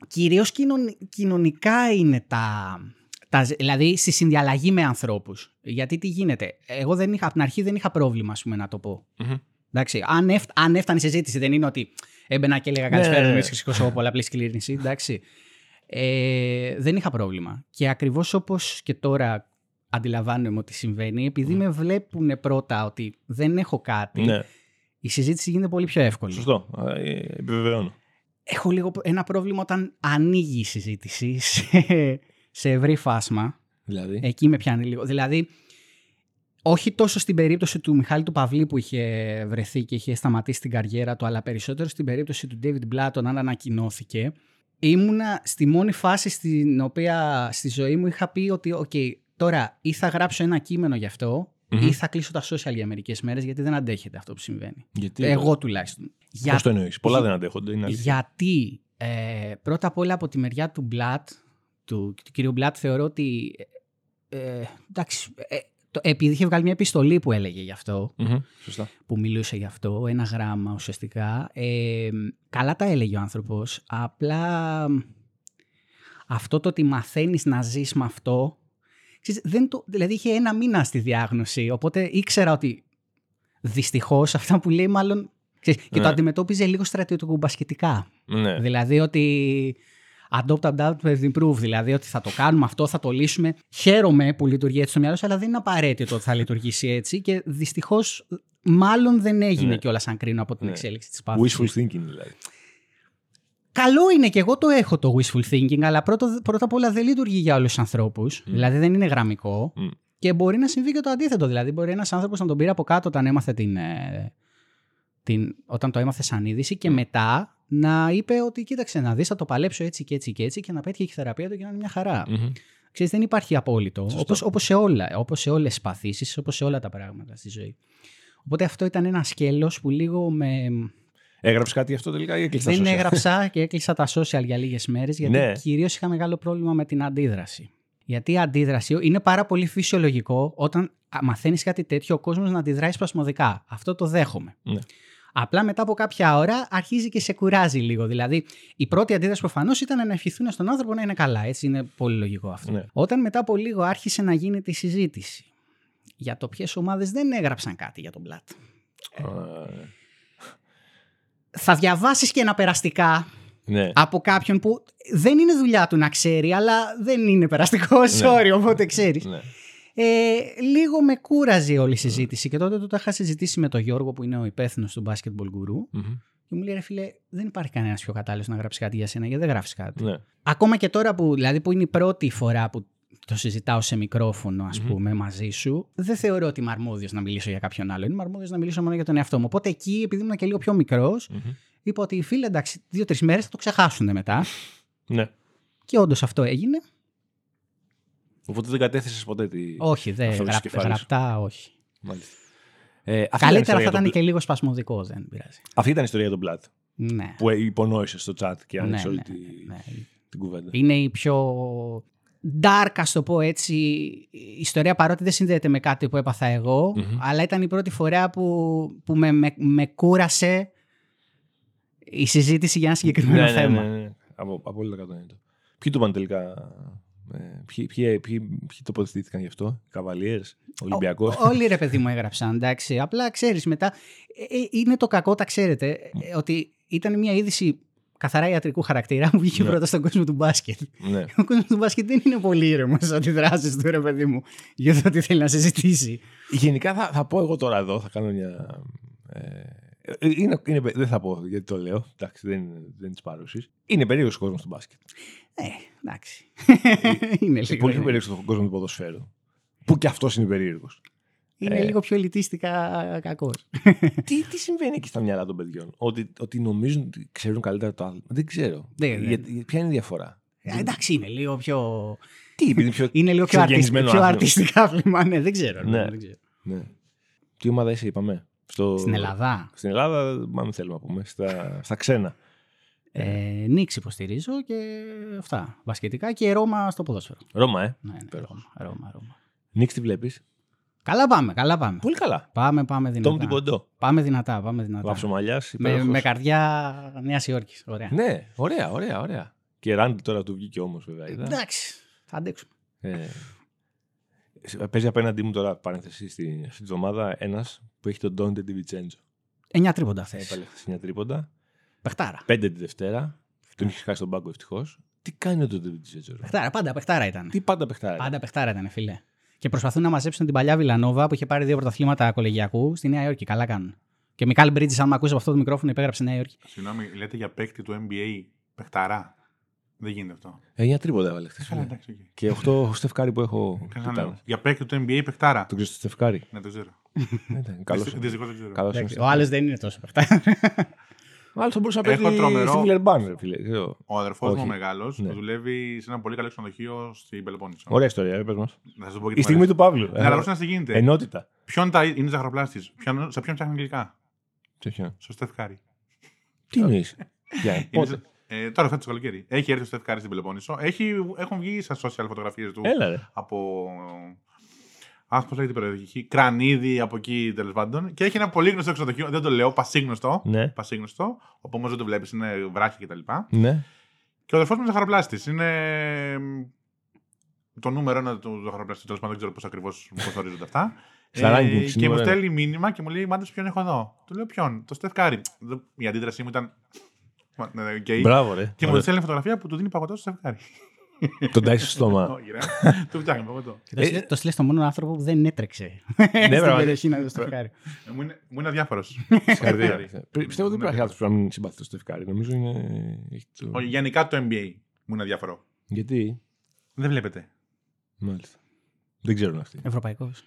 S3: κυρίως κοινων- κοινωνικά είναι τα, τα... Δηλαδή στη συνδιαλλαγή με ανθρώπους. Γιατί τι γίνεται. Εγώ δεν είχα, από την αρχή δεν είχα πρόβλημα, ας πούμε, να το πω.
S1: Μμμ.
S3: Εντάξει, αν, έφ, αν έφτανε η συζήτηση, δεν είναι ότι έμπαινα και έλεγα
S1: Ναι,
S3: καλησπέρα,
S1: ναι,
S3: ναι,
S1: ναι.
S3: ναι. σηκώσω πολλαπλή σκλήρινση. Εντάξει. Ε, δεν είχα πρόβλημα. Και ακριβώς όπως και τώρα αντιλαμβάνομαι ότι συμβαίνει, επειδή με βλέπουν πρώτα ότι δεν έχω κάτι,
S1: Ναι,
S3: η συζήτηση γίνεται πολύ πιο εύκολη.
S1: σωστό. Α, ε, Επιβεβαιώνω.
S3: Έχω λίγο ένα πρόβλημα όταν ανοίγει η συζήτηση σε, σε ευρύ φάσμα.
S1: Δηλαδή;
S3: Εκεί με πιάνει λίγο. Δηλαδή, όχι τόσο στην περίπτωση του Μιχάλη του Παυλή που είχε βρεθεί και είχε σταματήσει την καριέρα του, αλλά περισσότερο στην περίπτωση του David Blatton, αν ανακοινώθηκε. Ήμουνα στη μόνη φάση στην οποία στη ζωή μου είχα πει ότι, οκ, τώρα ή θα γράψω ένα κείμενο γι' αυτό,
S1: Μμμ.
S3: ή θα κλείσω τα social για μερικές μέρες, γιατί δεν αντέχεται αυτό που συμβαίνει.
S1: Γιατί;
S3: Εγώ τουλάχιστον. Για
S1: Πώς το εννοείς; Πολλά δεν αντέχονται. Είναι αλήθεια.
S3: γιατί ε, πρώτα απ' όλα από τη μεριά του Μπλατ, του, του κυρίου Μπλατ, θεωρώ ότι. Ε, ε, εντάξει, ε, το, επειδή είχε βγάλει μια επιστολή που έλεγε γι' αυτό,
S1: Μμμ, Σωστά.
S3: που μιλούσε γι' αυτό, ένα γράμμα ουσιαστικά. Ε, καλά τα έλεγε ο άνθρωπος. Απλά αυτό το ότι μαθαίνεις να ζεις με αυτό. Ξέρεις, δεν το, δηλαδή είχε ένα μήνα στη διάγνωση, οπότε ήξερα ότι δυστυχώς αυτά που λέει μάλλον... ξέρεις, και
S1: Ναι.
S3: το αντιμετώπιζε λίγο στρατιωτικομπασχετικά.
S1: Ναι.
S3: Δηλαδή ότι adopt, adapt, improve. Δηλαδή ότι θα το κάνουμε αυτό, θα το λύσουμε. Χαίρομαι που λειτουργεί έτσι στο μυαλό σου, αλλά δεν είναι απαραίτητο ότι θα λειτουργήσει έτσι. Και δυστυχώς, μάλλον δεν έγινε
S1: Ναι.
S3: κιόλας αν κρίνω από την
S1: Ναι.
S3: εξέλιξη της πάθηση.
S1: Wishful thinking δηλαδή.
S3: Καλό είναι και εγώ το έχω το wishful thinking, αλλά πρώτα, πρώτα απ' όλα δεν λειτουργεί για όλους τους ανθρώπους. Δηλαδή δεν είναι γραμμικό.
S1: Μμ.
S3: Και μπορεί να συμβεί και το αντίθετο. Δηλαδή, μπορεί ένας άνθρωπος να τον πήρε από κάτω όταν έμαθε την, ε, την, όταν το έμαθε σαν είδηση και μετά να είπε ότι κοίταξε να δεις θα το παλέψω έτσι και έτσι και έτσι και να πέτυχε και η θεραπεία του και να είναι μια χαρά.
S1: Μμμ.
S3: Ξέρεις, δεν υπάρχει απόλυτο.
S1: Σωστό.
S3: Όπως, όπως, σε όλα, όπως σε όλες τις παθήσεις, όπως σε όλα τα πράγματα στη ζωή. Οπότε αυτό ήταν ένα σκέλος που λίγο με...
S1: Έγραψες κάτι γι' αυτό τελικά ή έκλεισες τα
S3: δεν
S1: social?
S3: έγραψα και έκλεισα τα social για λίγες μέρες γιατί
S1: Ναι.
S3: κυρίως είχα μεγάλο πρόβλημα με την αντίδραση. Γιατί η αντίδραση είναι πάρα πολύ φυσιολογικό όταν μαθαίνεις κάτι τέτοιο ο κόσμος να αντιδράει σπασμωδικά. Αυτό το δέχομαι.
S1: Ναι.
S3: Απλά μετά από κάποια ώρα αρχίζει και σε κουράζει λίγο. Δηλαδή, η πρώτη αντίδραση προφανώς ήταν να ευχηθούν στον άνθρωπο να είναι καλά. Έτσι είναι πολύ λογικό αυτό.
S1: Ναι.
S3: Όταν μετά από λίγο άρχισε να γίνεται η συζήτηση για το ποιες ομάδες δεν έγραψαν κάτι για τον Μπλατ.
S1: Α,
S3: θα διαβάσεις και ένα περαστικά
S1: Ναι.
S3: από κάποιον που δεν είναι δουλειά του να ξέρει, αλλά δεν είναι περαστικό. Sorry, οπότε ξέρεις.
S1: ναι.
S3: Ε, λίγο με κούραζε όλη η συζήτηση και τότε το είχα συζητήσει με τον Γιώργο που είναι ο υπεύθυνος του Basketball Guru
S1: Μμμ.
S3: και μου λέει ρε φίλε δεν υπάρχει κανένας πιο κατάλληλος να γράψει κάτι για σένα γιατί δεν γράφεις κάτι.
S1: Ναι.
S3: Ακόμα και τώρα που, δηλαδή που είναι η πρώτη φορά που το συζητάω σε μικρόφωνο ας
S1: Μμμ.
S3: πούμε μαζί σου δεν θεωρώ ότι είμαι αρμόδιος να μιλήσω για κάποιον άλλο είμαι αρμόδιος να μιλήσω μόνο για τον εαυτό μου οπότε εκεί επειδή ήμουν και λίγο πιο μικρός,
S1: Μμμ.
S3: είπα ότι φίλε εντάξει δύο-τρεις μέρες θα το ξεχάσουν μετά
S1: ναι.
S3: και όντως αυτό έγινε
S1: Οπότε δεν κατέθεσες ποτέ τη.
S3: όχι δεν
S1: Αυτό
S3: γραπ,
S1: της κεφάλης.
S3: γραπτά όχι
S1: Μάλιστα. Ε, αυτή ήταν η
S3: Καλύτερα
S1: ιστορία
S3: θα
S1: για
S3: ήταν
S1: τον
S3: και λίγο σπασμωδικό δεν πειράζει
S1: Πλ- Αυτή ήταν η ιστορία για τον Πλάτ.
S3: ναι
S1: Που υπονόησες στο chat και
S3: ναι,
S1: άνοιξε
S3: ναι,
S1: όλη τη,
S3: ναι, ναι.
S1: την κουβέντα.
S3: Είναι η πιο dark, ας το πω έτσι, ιστορία παρότι δεν συνδέεται με κάτι που έπαθα εγώ,
S1: Μμμ.
S3: αλλά ήταν η πρώτη φορά που, που με, με, με κούρασε η συζήτηση για ένα συγκεκριμένο
S1: ναι, ναι,
S3: θέμα.
S1: ναι, ναι. Από, απόλυτα κατανοητό. Ποιοι του είπαν τελικά. Ε, ποιοι, ποιοι, ποιοι, ποιοι τοποθετήθηκαν γι' αυτό, Καβαλιέρ, Ολυμπιακός;
S3: Ό- Όλοι ρε παιδί μου έγραψαν, εντάξει. Απλά ξέρεις μετά, ε, ε, είναι το κακό, τα ξέρετε, ε, ότι ήταν μια είδηση καθαρά ιατρικού χαρακτήρα που βγήκε
S1: Ναι.
S3: πρώτα στον κόσμο του μπάσκετ.
S1: ναι.
S3: Ο κόσμος του μπάσκετ δεν είναι πολύ ήρεμος στι αντιδράσει του, ρε παιδί μου, για το τι θέλει να συζητήσει.
S1: Γενικά θα, θα πω εγώ τώρα εδώ, θα κάνω μια. Ε, ε, είναι, είναι, δεν θα πω γιατί το λέω. Εντάξει, δεν, είναι- δεν είναι της παρούση. Είναι περίεργος ο κόσμος του μπάσκετ.
S3: Ε, εντάξει. (laughs) είναι λίγο,
S1: Πολύ πιο περίεργος ο κόσμος του ποδοσφαίρου. Που και αυτός είναι περίεργος.
S3: Είναι
S1: Ε.
S3: λίγο πιο ελιτίστικα κακός.
S1: τι, τι συμβαίνει εκεί στα μυαλά των παιδιών, Ότι, ότι νομίζουν ότι ξέρουν καλύτερα το άθλημα. Δεν ξέρω.
S3: Δεν- δεν-
S1: Γιατί- ποια είναι η διαφορά;
S3: Ε, εντάξει, είναι λίγο πιο.
S1: Τι, επειδή είναι πιο. (laughs)
S3: Είναι λίγο πιο, αρτισ...
S1: Ξεγεννισμένο
S3: πιο
S1: άθλημα.
S3: αρτιστικά άθλημα. Ναι, δεν ξέρω.
S1: Ναι.
S3: δεν ξέρω.
S1: Ναι. Τι ομάδα είσαι, είπαμε; Στο...
S3: Στην Ελλάδα.
S1: Στην Ελλάδα, μα μην θέλουμε να πούμε. Στα, στα ξένα.
S3: Ε, Νίξ υποστηρίζω και αυτά. Βασιλετικά και Ρώμα στο ποδόσφαιρο.
S1: Ρώμα, ε.
S3: Ναι, ναι,
S1: Υπέροχο.
S3: Ρώμα, Ρώμα, Ρώμα.
S1: Νίξ τι βλέπεις;
S3: Καλά πάμε, καλά πάμε.
S1: Πολύ καλά.
S3: Πάμε, πάμε
S1: Τόμ
S3: δυνατά.
S1: την κοντό.
S3: Πάμε δυνατά, πάμε δυνατά.
S1: Βαψομαλιά.
S3: Με, με καρδιά Νέας Υόρκης. Ωραία.
S1: Ναι, ωραία, ωραία, ωραία. Και Ράντι τώρα του βγήκε όμως, βέβαια. Είδα.
S3: Εντάξει, θα αντέξουμε.
S1: Ε, παίζει απέναντί μου τώρα παρένθεση στη, αυτή τη βδομάδα ένας που έχει τον Ντόντε Ντιβιτσέντζο.
S3: 9 τρίποντα θες.
S1: Έπαλε χθε μια τρίποντα.
S3: Πεχτάρα.
S1: Πέντε τη Δευτέρα. Τον είχε χάσει τον πάγκο ευτυχώς. Τι κάνει ο Ντόντε Ντιβιτσέντζο. ρε;
S3: Πεχτάρα, πάντα πεχτάρα ήταν.
S1: Τι πάντα παιχτάρει.
S3: Πάντα πεχτάρα ήταν, φίλε. Και προσπαθούν να μαζέψουν την παλιά Βιλανόβα που είχε πάρει δύο πρωταθλήματα κολεγιακού στη Νέα Υόρκη. Καλά κάνουν. Και ο Μικάλ Μπρίτζης, αν με ακούσει από αυτό το μικρόφωνο, υπέγραψε Νέα Υόρκη.
S2: Συγγνώμη, λέτε για παίκτη του NBA παιχταρά. Δεν γίνεται αυτό.
S1: Ε, μια τρίποντα έβαλε χθες.
S2: Καλά, εντάξει. οκ.
S1: Και 8 στεφκάρι που έχω.
S2: Καλά,
S1: κοιτάνε.
S2: λέω. Για παίκτη του NBA παιχταρά.
S1: Το ξέρεις το στεφκάρι;
S2: Ναι, το ξέρω.
S1: Καλός.
S2: Δυστυχώ δεν ξέρω.
S1: Καλός
S3: Ο άλλος δεν είναι τόσο πεχτάρα.
S1: Άλλο θα μπορούσε να
S2: Έχω
S1: παίζει
S2: τρομερό-
S1: στη Βιλερμπάν, ρε φίλε. Ξέρω.
S2: Ο αδερφός μου
S1: Όχι.
S2: ο μεγάλος
S1: Ναι.
S2: δουλεύει σε ένα πολύ καλό ξενοδοχείο στην Πελοπόννησο.
S1: Ωραία ιστορία, πες μας.
S2: Θα σα πω και
S1: Η
S2: τι
S1: στιγμή
S2: μου
S1: του Παύλου.
S2: αρέσει. Ναι, αλλά ρωτήστε τι γίνεται.
S1: Ενότητα.
S2: Ποιον τα είναι ζαχαροπλάστη. Σε ποιον ψάχνει αγγλικά;
S1: Τέτοιο.
S2: Στο Στεφκάρη.
S1: Τι εννοεί. (laughs) Για
S2: Είναι
S1: πότε;
S2: σε- Ε, τώρα φέτος το καλοκαίρι. Έχει έρθει ο Στεφκάρη στην Πελοπόννησο. Έχει, έχουν βγει στα social φωτογραφίες του
S1: Έλα ρε.
S2: από. Αχ, πώς λέγεται η περιοχή. Κρανίδι από εκεί τέλος πάντων. Και έχει ένα πολύ γνωστό ξενοδοχείο. Δεν το λέω, πασίγνωστο.
S1: Ναι.
S2: Πασίγνωστο. Όπου όμως δεν το βλέπεις, είναι βράχη κτλ.
S1: Ναι.
S2: Και ο αδερφός μου είναι ζαχαροπλάστης. Είναι μ, το νούμερο ένα του ζαχαροπλαστή. Τέλος πάντων, δεν ξέρω πώς ακριβώς ορίζονται αυτά. (laughs)
S1: Στα rankings,
S2: και μου
S1: νούμερο ένα.
S2: στέλνει μήνυμα και μου λέει: Μάντεψε, ποιον έχω εδώ; Του λέω: Ποιον, τον Στεφ Κάρι. Η αντίδρασή μου ήταν. Μα, ναι, ναι, οκ.
S1: Μπράβο, ρε.
S2: Και μου
S1: Ωραία.
S2: στέλνει φωτογραφία που του δίνει παγωτό στον Στεφ Κάρι. (laughs)
S1: Τον τάει στο στόμα. (laughs)
S2: Όχι, ρε. Του φτιάχνει παγωτό.
S3: Και το στείλε- Το στείλες στον μόνο άνθρωπο που δεν έτρεξε. (laughs)
S1: Ναι,
S3: Στην
S1: πράγματι.
S3: περιοχή να δεις το φεγγάρι.
S2: Ε, Μου είναι, μου είναι αδιάφορος.
S1: Συγχαρητήρια. Πιστεύω ότι δεν υπάρχει άνθρωπος που να μην συμπαθεί το Στεφκάρη. Νομίζω είναι. έχει το-
S2: Γενικά το NBA μου είναι αδιάφορο.
S1: Γιατί;
S2: Δεν βλέπετε.
S1: Μάλιστα. Δεν ξέρουν αυτοί.
S3: Ευρωπαϊκός.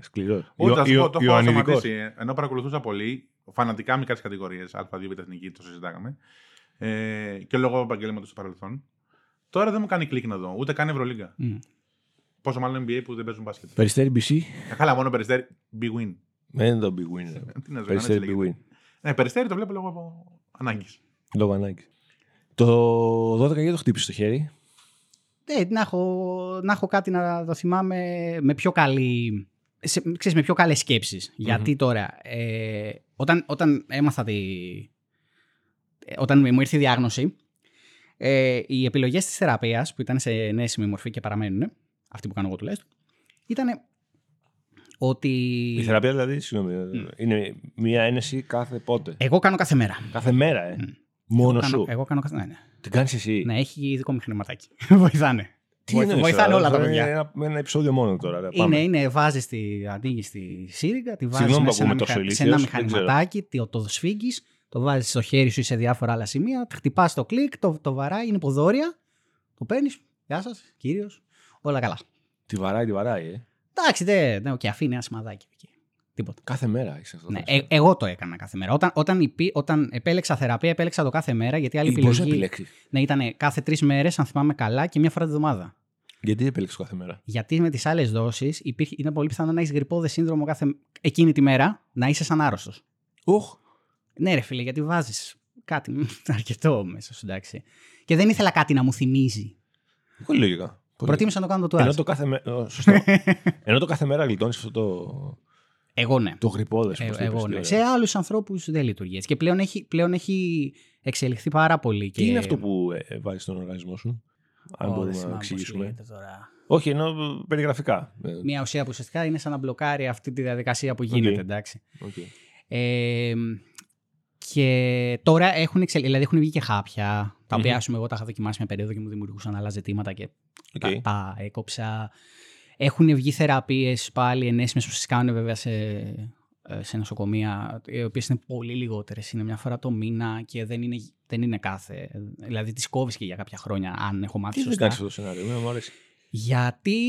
S1: Σκληρός.
S2: Όχι, θα σου πω, το έχω
S1: Ιωαννιδικός.
S2: σταματήσει. ε, Ενώ παρακολουθούσα πολύ, φανατικά μικρές κατηγορίες, Α2, Β εθνική, το συζητάγαμε. Ε, και λόγω επαγγέλματος στο παρελθόν. Τώρα δεν μου κάνει κλικ να δω, ούτε καν Ευρωλίγκα. Πόσο μάλλον NBA που δεν παίζουν μπάσκετ.
S1: Περιστέρι BC.
S2: Ε, Καλά, μόνο περιστέρι. Big win.
S1: Δεν είναι το big win. ρε. (laughs)
S2: Τι να ζω, έτσι
S1: Περιστέρι big
S2: λέγεται.
S1: win.
S2: Ναι, περιστέρι το βλέπω λόγω από ανάγκης.
S1: Λόγω ανάγκης. Το 12 γιατί το χτύπησε στο χέρι;
S3: Ε, να, έχω, να έχω κάτι να το θυμάμαι με πιο καλή. Σε, ξέρεις, με πιο καλές σκέψεις. Γιατί τώρα, ε, όταν, όταν έμαθα τη... ε, Όταν μου ήρθε η διάγνωση, ε, οι επιλογές της θεραπείας που ήταν σε ενέσιμη μορφή και παραμένουν, αυτή που κάνω εγώ τουλάχιστον, ήταν ότι.
S1: Η θεραπεία δηλαδή, συγγνώμη, είναι μία ένεση κάθε πότε.
S3: Εγώ κάνω κάθε μέρα.
S1: Κάθε μέρα, ε. Μόνο
S3: εγώ
S1: σου.
S3: Κάνω, εγώ κάνω κάθε ναι, ναι.
S1: Την κάνεις εσύ;
S3: Ναι, έχει δικό μου χρηματάκι. (laughs) Βοηθάνε.
S1: Τι
S3: Βοηθ-
S1: εννοείς
S3: βοηθάνε
S1: τώρα,
S3: όλα τα
S1: αυτό
S3: παιδιά.
S1: Είναι ένα, ένα επεισόδιο μόνο τώρα. ρε, πάμε.
S3: Είναι, είναι, βάζεις τη, ανοίγεις τη σύριγγα, τη βάζεις
S1: Συγγνώμη που
S3: σε, ένα
S1: ακούμε τόσο
S3: μηχα- σε ένα
S1: ηλίθιος, δεν ξέρω.
S3: μηχανηματάκι, το, το σφίγγεις, το βάζεις στο χέρι σου ή σε διάφορα άλλα σημεία, χτυπάς το κλικ, το, το βαράει, είναι υποδόρια, το παίρνεις. Γεια σας, κύριος. Όλα καλά.
S1: Τη βαράει, τη βαράει, ε.
S3: Εντάξει, δεν. Ναι, okay, αφήνει ένα σημαδάκι εκεί. Τίποτα.
S1: Κάθε μέρα έχεις αυτό.
S3: Ναι,
S1: το
S3: ε, εγώ το έκανα κάθε μέρα. Όταν, όταν, υπή- όταν επέλεξα θεραπεία, επέλεξα το κάθε μέρα γιατί άλλη
S1: Ή μπορείς να
S3: επιλογή
S1: επιλέξεις.
S3: ναι, ήταν κάθε τρεις μέρες, αν θυμάμαι καλά, και μία φορά τη βδομάδα.
S1: Γιατί επέλεξες κάθε μέρα;
S3: Γιατί με τις άλλες δόσεις είναι πολύ πιθανό να έχεις γρυπόδες σύνδρομο κάθε... εκείνη τη μέρα να είσαι σαν άρρωστος.
S1: Οχ.
S3: Ναι, ρε φίλε, γιατί βάζεις κάτι (laughs) αρκετό μέσα σου, εντάξει. Και δεν ήθελα κάτι να μου θυμίζει.
S1: Πολύ λογικά. Πολύ
S3: Προτίμησα να το κάνω το
S1: Ενώ
S3: τουάζ.
S1: το κάθε μέρα. Σωστό. (laughs) Ενώ το κάθε μέρα γλιτώνεις αυτό το.
S3: Εγώ ναι.
S1: Το γρυπόδε.
S3: Ε, εγώ ναι. Σε άλλους ανθρώπους δεν λειτουργεί έτσι. Και πλέον έχει, πλέον έχει εξελιχθεί πάρα πολύ.
S1: Τι
S3: και...
S1: είναι αυτό που ε, βάζεις στον οργανισμό σου, Αν
S3: Ω, δεν
S1: μπορούμε
S3: θυμάμαι
S1: να
S3: πώς
S1: εξηγήσουμε.
S3: λέγεται τώρα.
S1: Όχι, ενώ ε, περιγραφικά. Ε,
S3: Μια ουσία που ουσιαστικά είναι σαν να μπλοκάρει αυτή τη διαδικασία που γίνεται,
S1: Οκ.
S3: εντάξει.
S1: οκ.
S3: Ε, και τώρα έχουν, εξελ... δηλαδή έχουν βγει και χάπια, τα οποία
S1: Μμμ.
S3: ας πούμε, εγώ τα είχα δοκιμάσει μια περίοδο και μου δημιουργούσαν άλλα ζητήματα και
S1: Οκ.
S3: τα, τα έκοψα. Έχουν βγει θεραπείες πάλι ενέσιμες που τις κάνουν βέβαια σε, ε, σε νοσοκομεία, οι οποίες είναι πολύ λιγότερες. Είναι μια φορά το μήνα και δεν είναι, δεν είναι κάθε. Δηλαδή τις κόβεις και για κάποια χρόνια, αν έχω μάθει
S1: Τι δεν
S3: σωστά.
S1: κάνεις αυτό το σενάριο, εμένα μου αρέσει.
S3: Γιατί,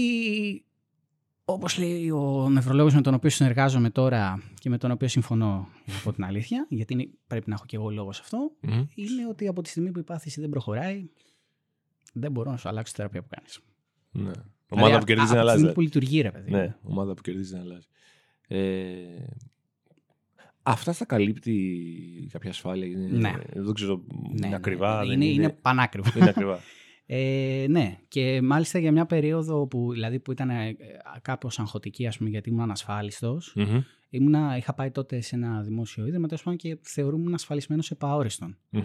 S3: όπως λέει ο νευρολόγος με τον οποίο συνεργάζομαι τώρα και με τον οποίο συμφωνώ, για να πω την αλήθεια, γιατί είναι- πρέπει να έχω και εγώ λόγο σε αυτό,
S1: Μμμ.
S3: είναι ότι από τη στιγμή που η πάθηση δεν προχωράει, δεν μπορώ να σου αλλάξω τη θεραπεία που κάνεις.
S1: Ναι.
S3: Δηλαδή,
S1: Ομάδα
S3: α-
S1: που κερδίζεις
S3: από
S1: να
S3: τη
S1: αλλάζεις.
S3: στιγμή που λειτουργεί, ρε παιδί.
S1: Ναι, ομάδα που κερδίζεις να αλλάζεις. Ε, αυτά στα καλύπτει κάποια ασφάλεια. Είναι,
S3: Ναι.
S1: Δεν ξέρω,
S3: Ναι,
S1: είναι
S3: ναι.
S1: ακριβά. δεν
S3: Είναι, είναι πανάκριβο.
S1: είναι ακριβά. (laughs)
S3: Ε, ναι, και μάλιστα για μια περίοδο που, δηλαδή, που ήταν ε, κάπως αγχωτική, ας πούμε, γιατί ήμουν ανασφάλιστος,
S1: Μμμ.
S3: ήμουνα, είχα πάει τότε σε ένα δημόσιο ίδρυμα τέλος πάντων, και θεωρούμουν ασφαλισμένος επαόριστον.
S1: Μμμ.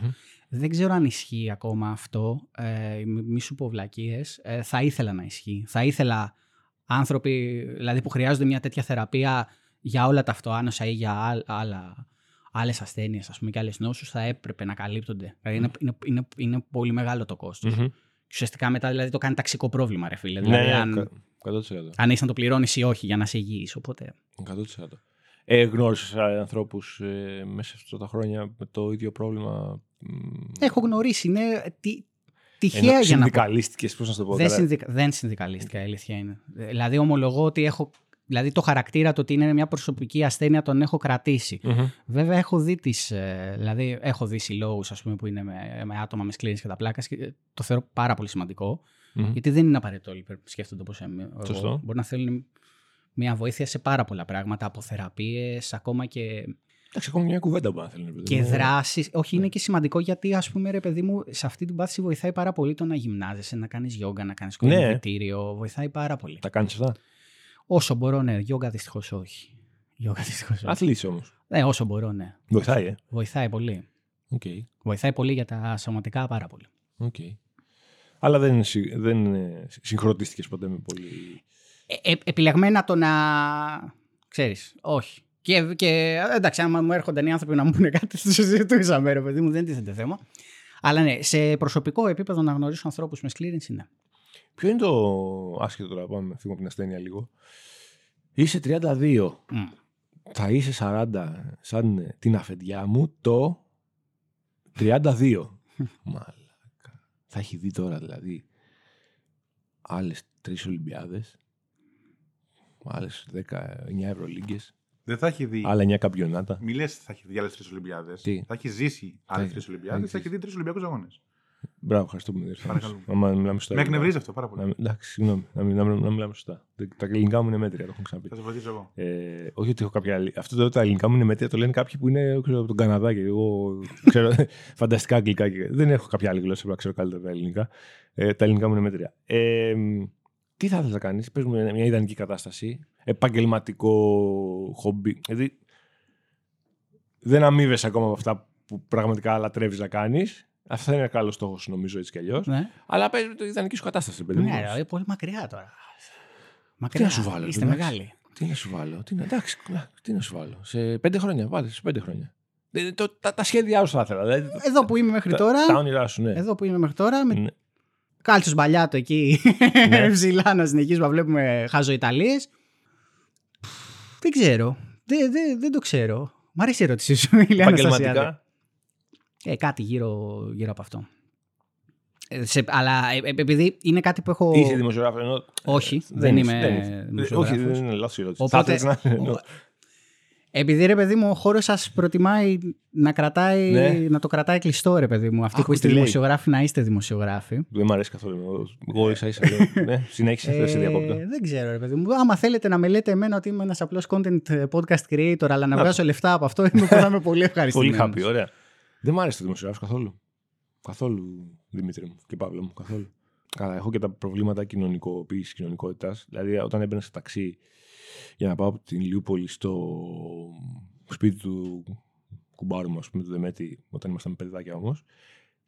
S3: Δεν ξέρω αν ισχύει ακόμα αυτό. Ε, μη μη σου πω βλακίες. Ε, θα ήθελα να ισχύει. Θα ήθελα άνθρωποι δηλαδή, που χρειάζονται μια τέτοια θεραπεία για όλα τα αυτοάνοσα ή για άλλ- άλλα, άλλες ασθένειες ας πούμε, και άλλες νόσους θα έπρεπε να καλύπτονται. Δηλαδή είναι, είναι, είναι, είναι πολύ μεγάλο το κόστος.
S1: Μμμ.
S3: Και ουσιαστικά μετά δηλαδή, το κάνει ταξικό πρόβλημα, ρε φίλε.
S1: Ναι,
S3: Δηλαδή,
S1: ναι,
S3: αν,
S1: κα- 100%.
S3: αν έχεις να το πληρώνεις ή όχι για να σε υγιείς. Οπότε
S1: 100%. Ε, γνώρισες ε, ανθρώπους ε, μέσα σε αυτά τα χρόνια με το ίδιο πρόβλημα. μ,
S3: έχω γνωρίσει, είναι τι,
S1: ενώ
S3: τυχαία για να πω.
S1: συνδικαλίστηκες, πώς να σου το πω.
S3: Δεν,
S1: καλά.
S3: συνδικα... δεν συνδικαλίστηκα, η αλήθεια είναι. Δηλαδή, ομολογώ ότι έχω. Δηλαδή, το χαρακτήρα του ότι είναι μια προσωπική ασθένεια τον έχω κρατήσει.
S1: Μμμ.
S3: Βέβαια, έχω δει τις, ε, δηλαδή, έχω δει συλλόγους που είναι με, με άτομα με σκλήνες και τα πλάκας και ε, το θεωρώ πάρα πολύ σημαντικό.
S1: Μμμ.
S3: Γιατί δεν είναι απαραίτητο όλοι που σκέφτονται όπως είμαι. εγώ.
S1: Σωστό.
S3: Μπορεί να θέλουν μια βοήθεια σε πάρα πολλά πράγματα, από θεραπείες, ακόμα και,
S1: Εντάξει, ακόμα μια κουβέντα που να θέλουν. παιδί
S3: και
S1: μου.
S3: δράσεις. Όχι, είναι και σημαντικό γιατί, ας πούμε, ρε παιδί μου, σε αυτή την πάθηση βοηθάει πάρα πολύ το να γυμνάζεσαι, να κάνεις γιόγκα, να κάνεις
S1: Ναι.
S3: κολυμβητήριο. Βοηθάει πάρα πολύ.
S1: Τα κάνεις αυτά;
S3: Όσο μπορώ, ναι. Γιόγκα δυστυχώς όχι. Γιόγκα δυστυχώς όχι.
S1: Αθλείσαι όμως.
S3: Ναι, όσο μπορώ, ναι.
S1: Βοηθάει, ε.
S3: Βοηθάει πολύ.
S1: Οκ.
S3: Βοηθάει πολύ για τα σωματικά πάρα πολύ.
S1: οκ. Αλλά δεν, συ- δεν ε, συγχρονίστηκες ποτέ με πολύ...
S3: Ε, ε, επιλεγμένα το να. ξέρεις, όχι. Και, και εντάξει, άμα μου έρχονταν οι άνθρωποι να μου πούνε κάτι, θα το συζητούσαμε, ρε παιδί μου, δεν τίθεται θέμα. Αλλά ναι, σε προσωπικό επίπεδο να γνωρίσω ανθρώπους με σκλήρυνση, ναι.
S1: Ποιο είναι το άσχετο τώρα, πάμε φύγουμε από την ασθένεια λίγο. Είσαι 32,
S3: Μμ.
S1: θα είσαι 40, σαν ε, την αφεντιά μου, το 32. (laughs) Μαλάκα. Θα έχει δει τώρα δηλαδή άλλες τρεις Ολυμπιάδες, άλλες 19 Ευρωλίγκες,
S2: Δεν θα έχει δει.
S1: άλλα 9 καμπιονάτα.
S2: Μη λες θα έχει δει άλλες τρεις Ολυμπιάδες.
S1: Τι;
S2: Θα έχει ζήσει άλλες
S1: έχει-
S2: τρεις
S1: θα
S2: Ολυμπιάδες.
S1: έχει
S2: Θα έχει δει τρεις Ολυμπιακούς αγώνες.
S1: Μπράβο, ευχαριστώ που με διορθώνεις.
S2: Παρακαλώ.
S1: Άμα μιλάμε σωστά.
S2: Με
S1: ελληνικά.
S2: εκνευρίζει αυτό πάρα πολύ.
S1: Να, εντάξει, συγγνώμη, να, μην- να, μην- να μιλάμε σωστά. Τα ελληνικά μου είναι μέτρια, το έχω ξαναπεί.
S2: Θα σε βοηθήσω εγώ.
S1: Ε, όχι ότι έχω κάποια άλλη. Αυτό το τα ελληνικά μου είναι μέτρια, το λένε κάποιοι που είναι ξέρω, από τον Καναδά και εγώ ξέρω (laughs) φανταστικά αγγλικά. Και, δεν έχω κάποια άλλη γλώσσα που να ξέρω καλύτερα τα ελληνικά. Ε, τα ελληνικά μου είναι μέτρια. Ε, τι θα ήθελες να κάνεις, πες μου μια μια ιδανική κατάσταση, επαγγελματικό χομπί. Δηλαδή, δεν αμείβεσαι ακόμα από αυτά που πραγματικά λατρεύεις να κάνεις. Αυτό είναι ένα καλό στόχος, νομίζω έτσι κι αλλιώς.
S3: Ναι,
S1: Αλλά παίζει το ιδανική σου κατάσταση, παιδί μου.
S3: ναι ρε, πολύ μακριά τώρα.
S1: Τι
S3: Μακριά.
S1: να σου βάλω,
S3: Είστε
S1: εντάξει.
S3: μεγάλοι.
S1: Τι να σου βάλω. Τι να, εντάξει, να, τι να σου βάλω. Σε πέντε χρόνια, βάλε σε πέντε χρόνια. Ε, το- τα, τα σχέδιά σου θα ήθελα. Δηλαδή,
S3: Εδώ που είμαι μέχρι
S1: τα,
S3: τώρα.
S1: τα όνειρά σου, ναι.
S3: Εδώ που είμαι μέχρι τώρα. Με
S1: Ναι.
S3: κάλτσος μπαλιάτο εκεί
S1: Ναι. (laughs)
S3: ψηλά να συνεχίσουμε να βλέπουμε χάζο Ιταλίες. Δεν ξέρω. Δεν, δεν, δεν το ξέρω. Μ' αρέσει η ερώτησή σου, (laughs) Ηλία Αναστασιάδη.
S1: Επαγγελματικά.
S3: Ε, κάτι γύρω, γύρω από αυτό. Ε, σε, αλλά ε, ε, επειδή είναι κάτι που έχω.
S1: Είσαι δημοσιογράφος ενώ.
S3: Όχι,
S1: ε,
S3: δεν
S1: είσαι,
S3: είμαι
S1: είσαι.
S3: δημοσιογράφος.
S1: Όχι, δεν είναι λάθος η ερώτηση.
S3: Οπότε-
S1: Θα ήθελες να-
S3: Ο- Επειδή ρε παιδί μου, ο χώρος σας προτιμάει να, κρατάει,
S1: Ναι.
S3: να το κρατάει κλειστό, ρε παιδί μου. Αυτοί
S1: Άκου
S3: που είστε
S1: τι λέει.
S3: δημοσιογράφοι, να είστε δημοσιογράφοι.
S1: Δεν μου αρέσει καθόλου. Εγώ- Εγώ ίσα ίσα. λέω. Ναι, συνέχισε, δεν σε διακόπτω.
S3: Ε, δεν ξέρω, ρε παιδί μου. Άμα θέλετε να με λέτε εμένα ότι είμαι ένας απλός content ε, podcast creator, αλλά να
S1: Να
S3: βγάζω λεφτά από αυτό, είμαι, (laughs) θα είμαι πολύ
S1: Πολύ
S3: ευχαριστημένος.
S1: happy, ωραία. Δεν μου άρεσε το δημοσιογράφος καθόλου. Καθόλου, Δημήτρη μου και Παύλο μου, καθόλου. Καλά, έχω και τα προβλήματα κοινωνικοποίησης, κοινωνικότητας. Δηλαδή, όταν έμπαινα σε ταξί για να πάω από την Λιούπολη στο σπίτι του κουμπάρου μου, ας πούμε, του Δεμέτη, όταν ήμασταν παιδάκια όμως,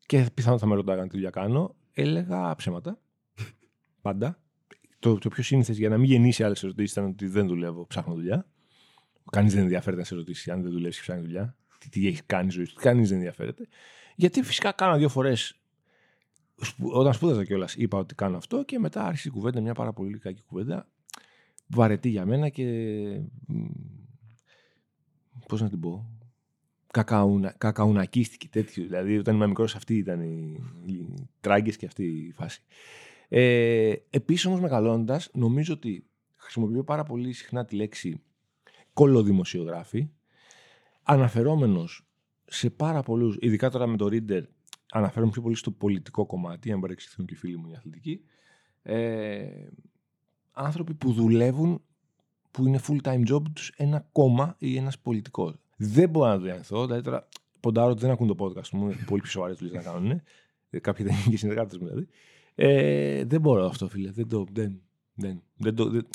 S1: και πιθανόν θα με ρωτάγανε τι δουλειά κάνω, έλεγα ψέματα. (laughs) Πάντα. Το, το πιο σύνηθες για να μην γεννήσει άλλες ερωτήσεις ήταν ότι δεν δουλεύω, ψάχνω δουλειά. Κανείς δεν ενδιαφέρεται να σε ρωτήσει αν δεν δουλεύεις και ψάχνεις δουλειά. Τι, τι έχει κάνει ζωή σου. Κανείς δεν ενδιαφέρεται. Γιατί φυσικά κάνα δύο φορές. Όταν σπούδαζα κιόλας, είπα ότι κάνω αυτό και μετά άρχισε η κουβέντα, μια πάρα πολύ κακή κουβέντα. Βαρετή για μένα και. Πώς να την πω. Κακαουνα, κακαουνακίστηκε τέτοιο. Δηλαδή, όταν ήμουν μικρός, αυτή ήταν οι, οι τράγκες και αυτή η φάση. Ε, Επίσης, όμως, μεγαλώνοντα, νομίζω ότι χρησιμοποιώ πάρα πολύ συχνά τη λέξη κολοδημοσιογράφη, αναφερόμενος σε πάρα πολλούς, ειδικά τώρα με το Reader, αναφέρομαι πιο πολύ στο πολιτικό κομμάτι, αν παρεξηγηθούν και οι φίλοι μου οι αθλητικοί, ε, άνθρωποι που δουλεύουν, που είναι full-time job τους ένα κόμμα ή ένας πολιτικός. Δεν μπορώ να το διανθώ, δηλαδή τώρα ποντάρω ότι δεν ακούν το podcast μου, είναι πολύ πιο σοβαρές δουλειές να κάνουν, ε, κάποιοι δεν είναι και συνεργάτες μου δηλαδή. Ε, δεν μπορώ αυτό, φίλε. Δεν το. Δεν, δεν, δεν το δεν...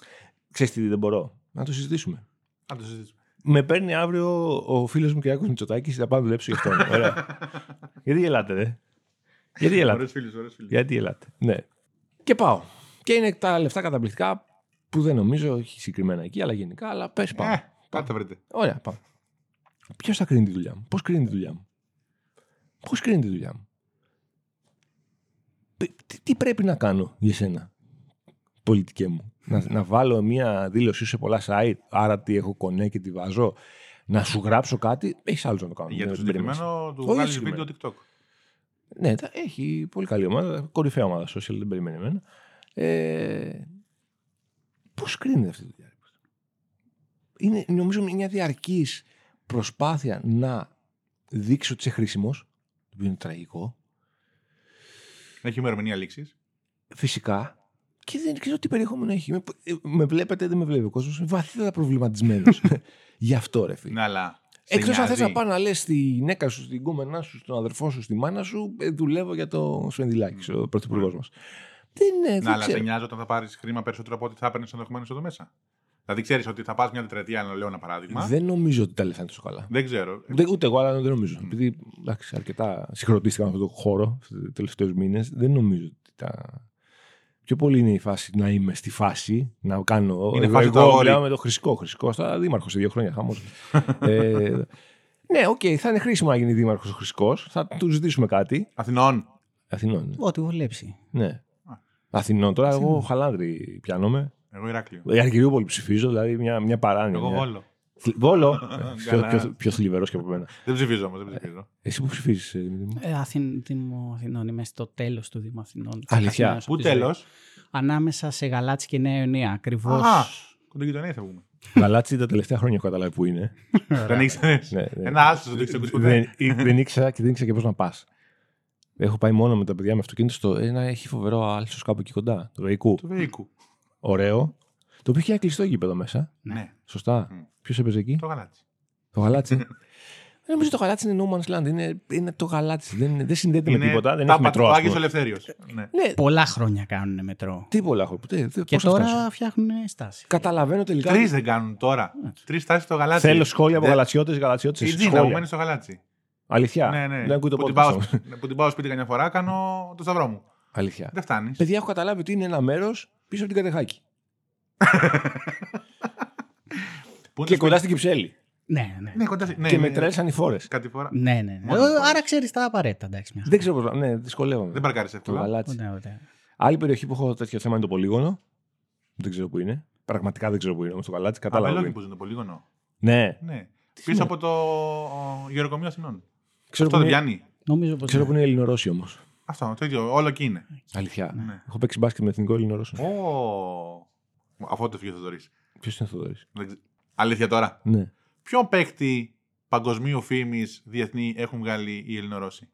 S1: Ξέρεις τι δεν μπορώ. Να το συζητήσουμε.
S2: Να το συζητήσουμε.
S1: Με παίρνει αύριο ο φίλος μου Κυριάκος Μητσοτάκης θα πάω να δουλέψω γι' αυτόν. (laughs) Ωραία. Γιατί γελάτε, ρε. Γιατί γελάτε;
S2: Ωραίος φίλος, ωραίος φίλος.
S1: Γιατί γελάτε; Ναι. Και πάω. Και είναι τα λεφτά καταπληκτικά που δεν νομίζω, όχι συγκεκριμένα εκεί, αλλά γενικά. Αλλά πες πάμε.
S2: Ε, κάτι θα βρείτε.
S1: Ωραία, πάμε. Ποιος θα κρίνει τη δουλειά μου, Πώς κρίνει τη δουλειά μου, Πώς κρίνει τη δουλειά μου, Πε- τι, τι πρέπει να κάνω για σένα, πολιτικέ μου; Να, να βάλω μια δήλωσή σε πολλά site, άρα τι έχω κονέ και τη βάζω. Να σου γράψω κάτι, έχεις άλλο να το κάνω.
S2: Για
S1: δεν-
S2: το
S1: δεν περιμένεις.
S2: συγκεκριμένο του
S1: Όχι
S2: βγάλεις
S1: συγκεκριμένο.
S2: βίντεο TikTok.
S1: Ναι, τα- έχει πολύ καλή ομάδα, κορυφαία ομάδα social, δεν περιμένει εμένα. Ε, Πώς κρίνεται αυτή η δουλειά, ρε παιδί. Είναι νομίζω μια διαρκής προσπάθεια να δείξει ότι είσαι χρήσιμος, το οποίο είναι τραγικό,
S2: Έχει ημερομηνία λήξης.
S1: φυσικά. Και δεν ξέρω τι περιεχόμενο έχει. Με, ε, με βλέπετε, δεν με βλέπει ο κόσμος. Είναι βαθύτερα προβληματισμένος. (laughs) Γι' αυτό, ρε φίλε.
S2: Ναι, αλλά. σε
S1: Εκτός αν θες
S2: νοιάζει.
S1: να πάει να λες στη γυναίκα σου, στην κόμενά σου, στον αδερφό σου, στη μάνα σου, ε, δουλεύω για το Σφενδυλάκη, ο πρωθυπουργός μας. Δεν είναι.
S2: Ναι,
S1: δεν
S2: αλλά σε
S1: ξέρω.
S2: νοιάζει όταν θα πάρεις χρήμα περισσότερο από ό,τι θα έπαιρνες ενδεχομένως εδώ μέσα. Δηλαδή ξέρεις ότι θα πας μια τετραετία, να λέω ένα παράδειγμα.
S1: Δεν νομίζω ότι τα λεφτά είναι τόσο καλά.
S2: Δεν ξέρω.
S1: Ούτε, ούτε εγώ, αλλά δεν νομίζω. Επειδή εντάξει, αρκετά συγχρονίστηκα με αυτόν τον χώρο του τελευταίους μήνες, δεν νομίζω ότι τα. Πιο πολύ είναι η φάση να είμαι στη φάση, να κάνω.
S2: Είναι
S1: εγώ,
S2: φάση του
S1: εγώ
S2: αγόρι.
S1: μιλάω με τον Χρυσικό. Χρυσικό, θα δήμαρχος σε δύο χρόνια. Χάμος. (laughs) ε, ναι, οκ, θα είναι χρήσιμο να γίνει δήμαρχος ο Χρυσικό. Θα του ζητήσουμε κάτι.
S2: Αθηνών.
S1: Αθηνών. ναι.
S3: Ό,τι βολέψει.
S1: Ναι. Αθηνών. Τώρα εγώ χαλάνδρη πιάνομαι.
S2: Εγώ Ηράκλειο.
S1: Η Αργυριούπολη ψηφίζω, δηλαδή μια, μια παράνοια.
S2: Εγώ
S1: μια-
S2: Βόλο.
S1: Θλι- Βόλο. (laughs) πιο,
S2: Καλά.
S1: πιο, πιο θλιβερός και από μένα.
S2: Δεν ψηφίζω όμως, δεν ψηφίζω.
S1: Εσύ που ψηφίζεις, Δημήτρη μου;
S3: Ε, Αθην, Δήμο Αθηνών. Είμαι στο τέλος του Δήμου Αθηνών.
S1: Αλήθεια.
S3: Καθημερινός
S2: Πού
S3: από τη ζωή.
S2: τέλος;
S3: Ανάμεσα σε Γαλάτσι και Νέα Ιωνία. Ακριβώς.
S2: Α, κοντογειτονία θα βγούμε.
S1: Γαλάτσι τα τελευταία χρόνια έχω καταλάβει που είναι. (laughs)
S2: Δεν ήξερες;
S1: Ναι, ναι.
S2: Ένα άσο δεν το έχει ακούσει ποτέ.
S1: δεν, ή- δεν ήξερα και δεν ήξερα και πώς να πας. Έχω πάει μόνο με τα παιδιά με αυτοκίνητο στο ένα έχει φοβερό άλσος κάπου εκεί κοντά. Το Βεΐκου.
S2: Του Βεΐκου.
S1: Ωραίο. Το οποίο είχε ένα κλειστό γήπεδο μέσα.
S2: Ναι,
S1: Σωστά.
S2: Μμ.
S1: Ποιος έπαιζε εκεί,
S2: το γαλάτσι.
S1: το γαλάτσι. Δεν (laughs) νομίζω το γαλάτσι είναι no man's land. Είναι, είναι το γαλάτσι. Δεν, δεν συνδέεται με
S2: Είναι
S1: τίποτα. Δεν
S2: τα
S1: έχει μετρό. ας
S2: Άγιο
S1: πούμε.
S2: Ελευθέριος. Ναι.
S1: Ναι,
S3: Πολλά χρόνια κάνουν μετρό.
S1: τίποτα έχω. Ποτέ, δεν-
S3: Και
S1: πώς θα
S3: τώρα
S1: φτάσω.
S3: φτιάχνουν στάση.
S1: Καταλαβαίνω τελικά.
S2: Τρεις δεν κάνουν τώρα. Τρεις στάσεις στο γαλάτσι.
S1: Θέλω σχόλια από
S2: Δεν-
S1: γαλατσιώτες, γαλατσιώτες.
S2: Η Τζίνα μου μένει στο γαλάτσι.
S1: Αλήθεια;
S2: Ναι, ναι.
S1: Δεν ακούει το
S2: που, την
S1: podcast.
S2: πάω,
S1: όμως.
S2: που την πάω σπίτι καμιά φορά, κάνω το σταυρό μου.
S1: Αλήθεια.
S2: Δεν φτάνεις.
S1: Παιδιά, έχω καταλάβει ότι είναι ένα μέρος πίσω από την Κατεχάκη.
S2: Πού είναι
S1: Και
S2: το
S1: κοντά
S2: σπίτι-
S1: στην Κυψέλη.
S3: Ναι, ναι.
S2: Ναι, κοντά στη- ναι,
S1: Και
S2: ναι,
S1: με τρέλσαν οι φόρες.
S2: Κάτι φορά.
S3: Ναι, ναι. ναι.
S2: Μόνος
S3: Ε,
S2: φορές.
S3: Άρα ξέρεις τα απαραίτητα. Εντάξει, μια
S1: Δεν ξέρω πώς. Ναι, δυσκολεύομαι.
S2: Δεν παρκάρει
S1: Το
S2: εύκολα.
S1: γαλάτσι.
S3: Ωραία, ωραία.
S1: Άλλη περιοχή που έχω τέτοιο θέμα είναι το πολύγωνο. Δεν ξέρω πού είναι. Πραγματικά δεν ξέρω πού είναι όμως το γαλάτσι. Κατάλαβα.
S2: Κατάλαβα.
S1: πού
S2: που
S1: είναι.
S2: ζουν το πολύγωνο.
S1: Ναι,
S2: Ναι. Πίσω από το ο, γεροκομείο Αθηνών.
S1: ξέρω
S2: Αυτό
S1: πού
S2: δεν
S1: είναι,
S2: πιάνει.
S3: Νομίζω πως
S1: ξέρω
S3: ναι.
S1: πού είναι Ελληνορώσοι όμως.
S2: Αυτό το ίδιο. Όλο εκεί είναι.
S1: Αλήθεια.
S2: Ναι.
S1: Έχω παίξει μπάσκετ με εθνικό Ελληνορώσο.
S2: Ω. Αφού το φύγει ο Θοδωρής.
S1: Ποιος είναι ο Θοδωρής;
S2: Αλήθεια τώρα.
S1: Ναι.
S2: Ποιον παίκτη παγκοσμίου φήμης διεθνή έχουν βγάλει οι Ελληνορώσοι;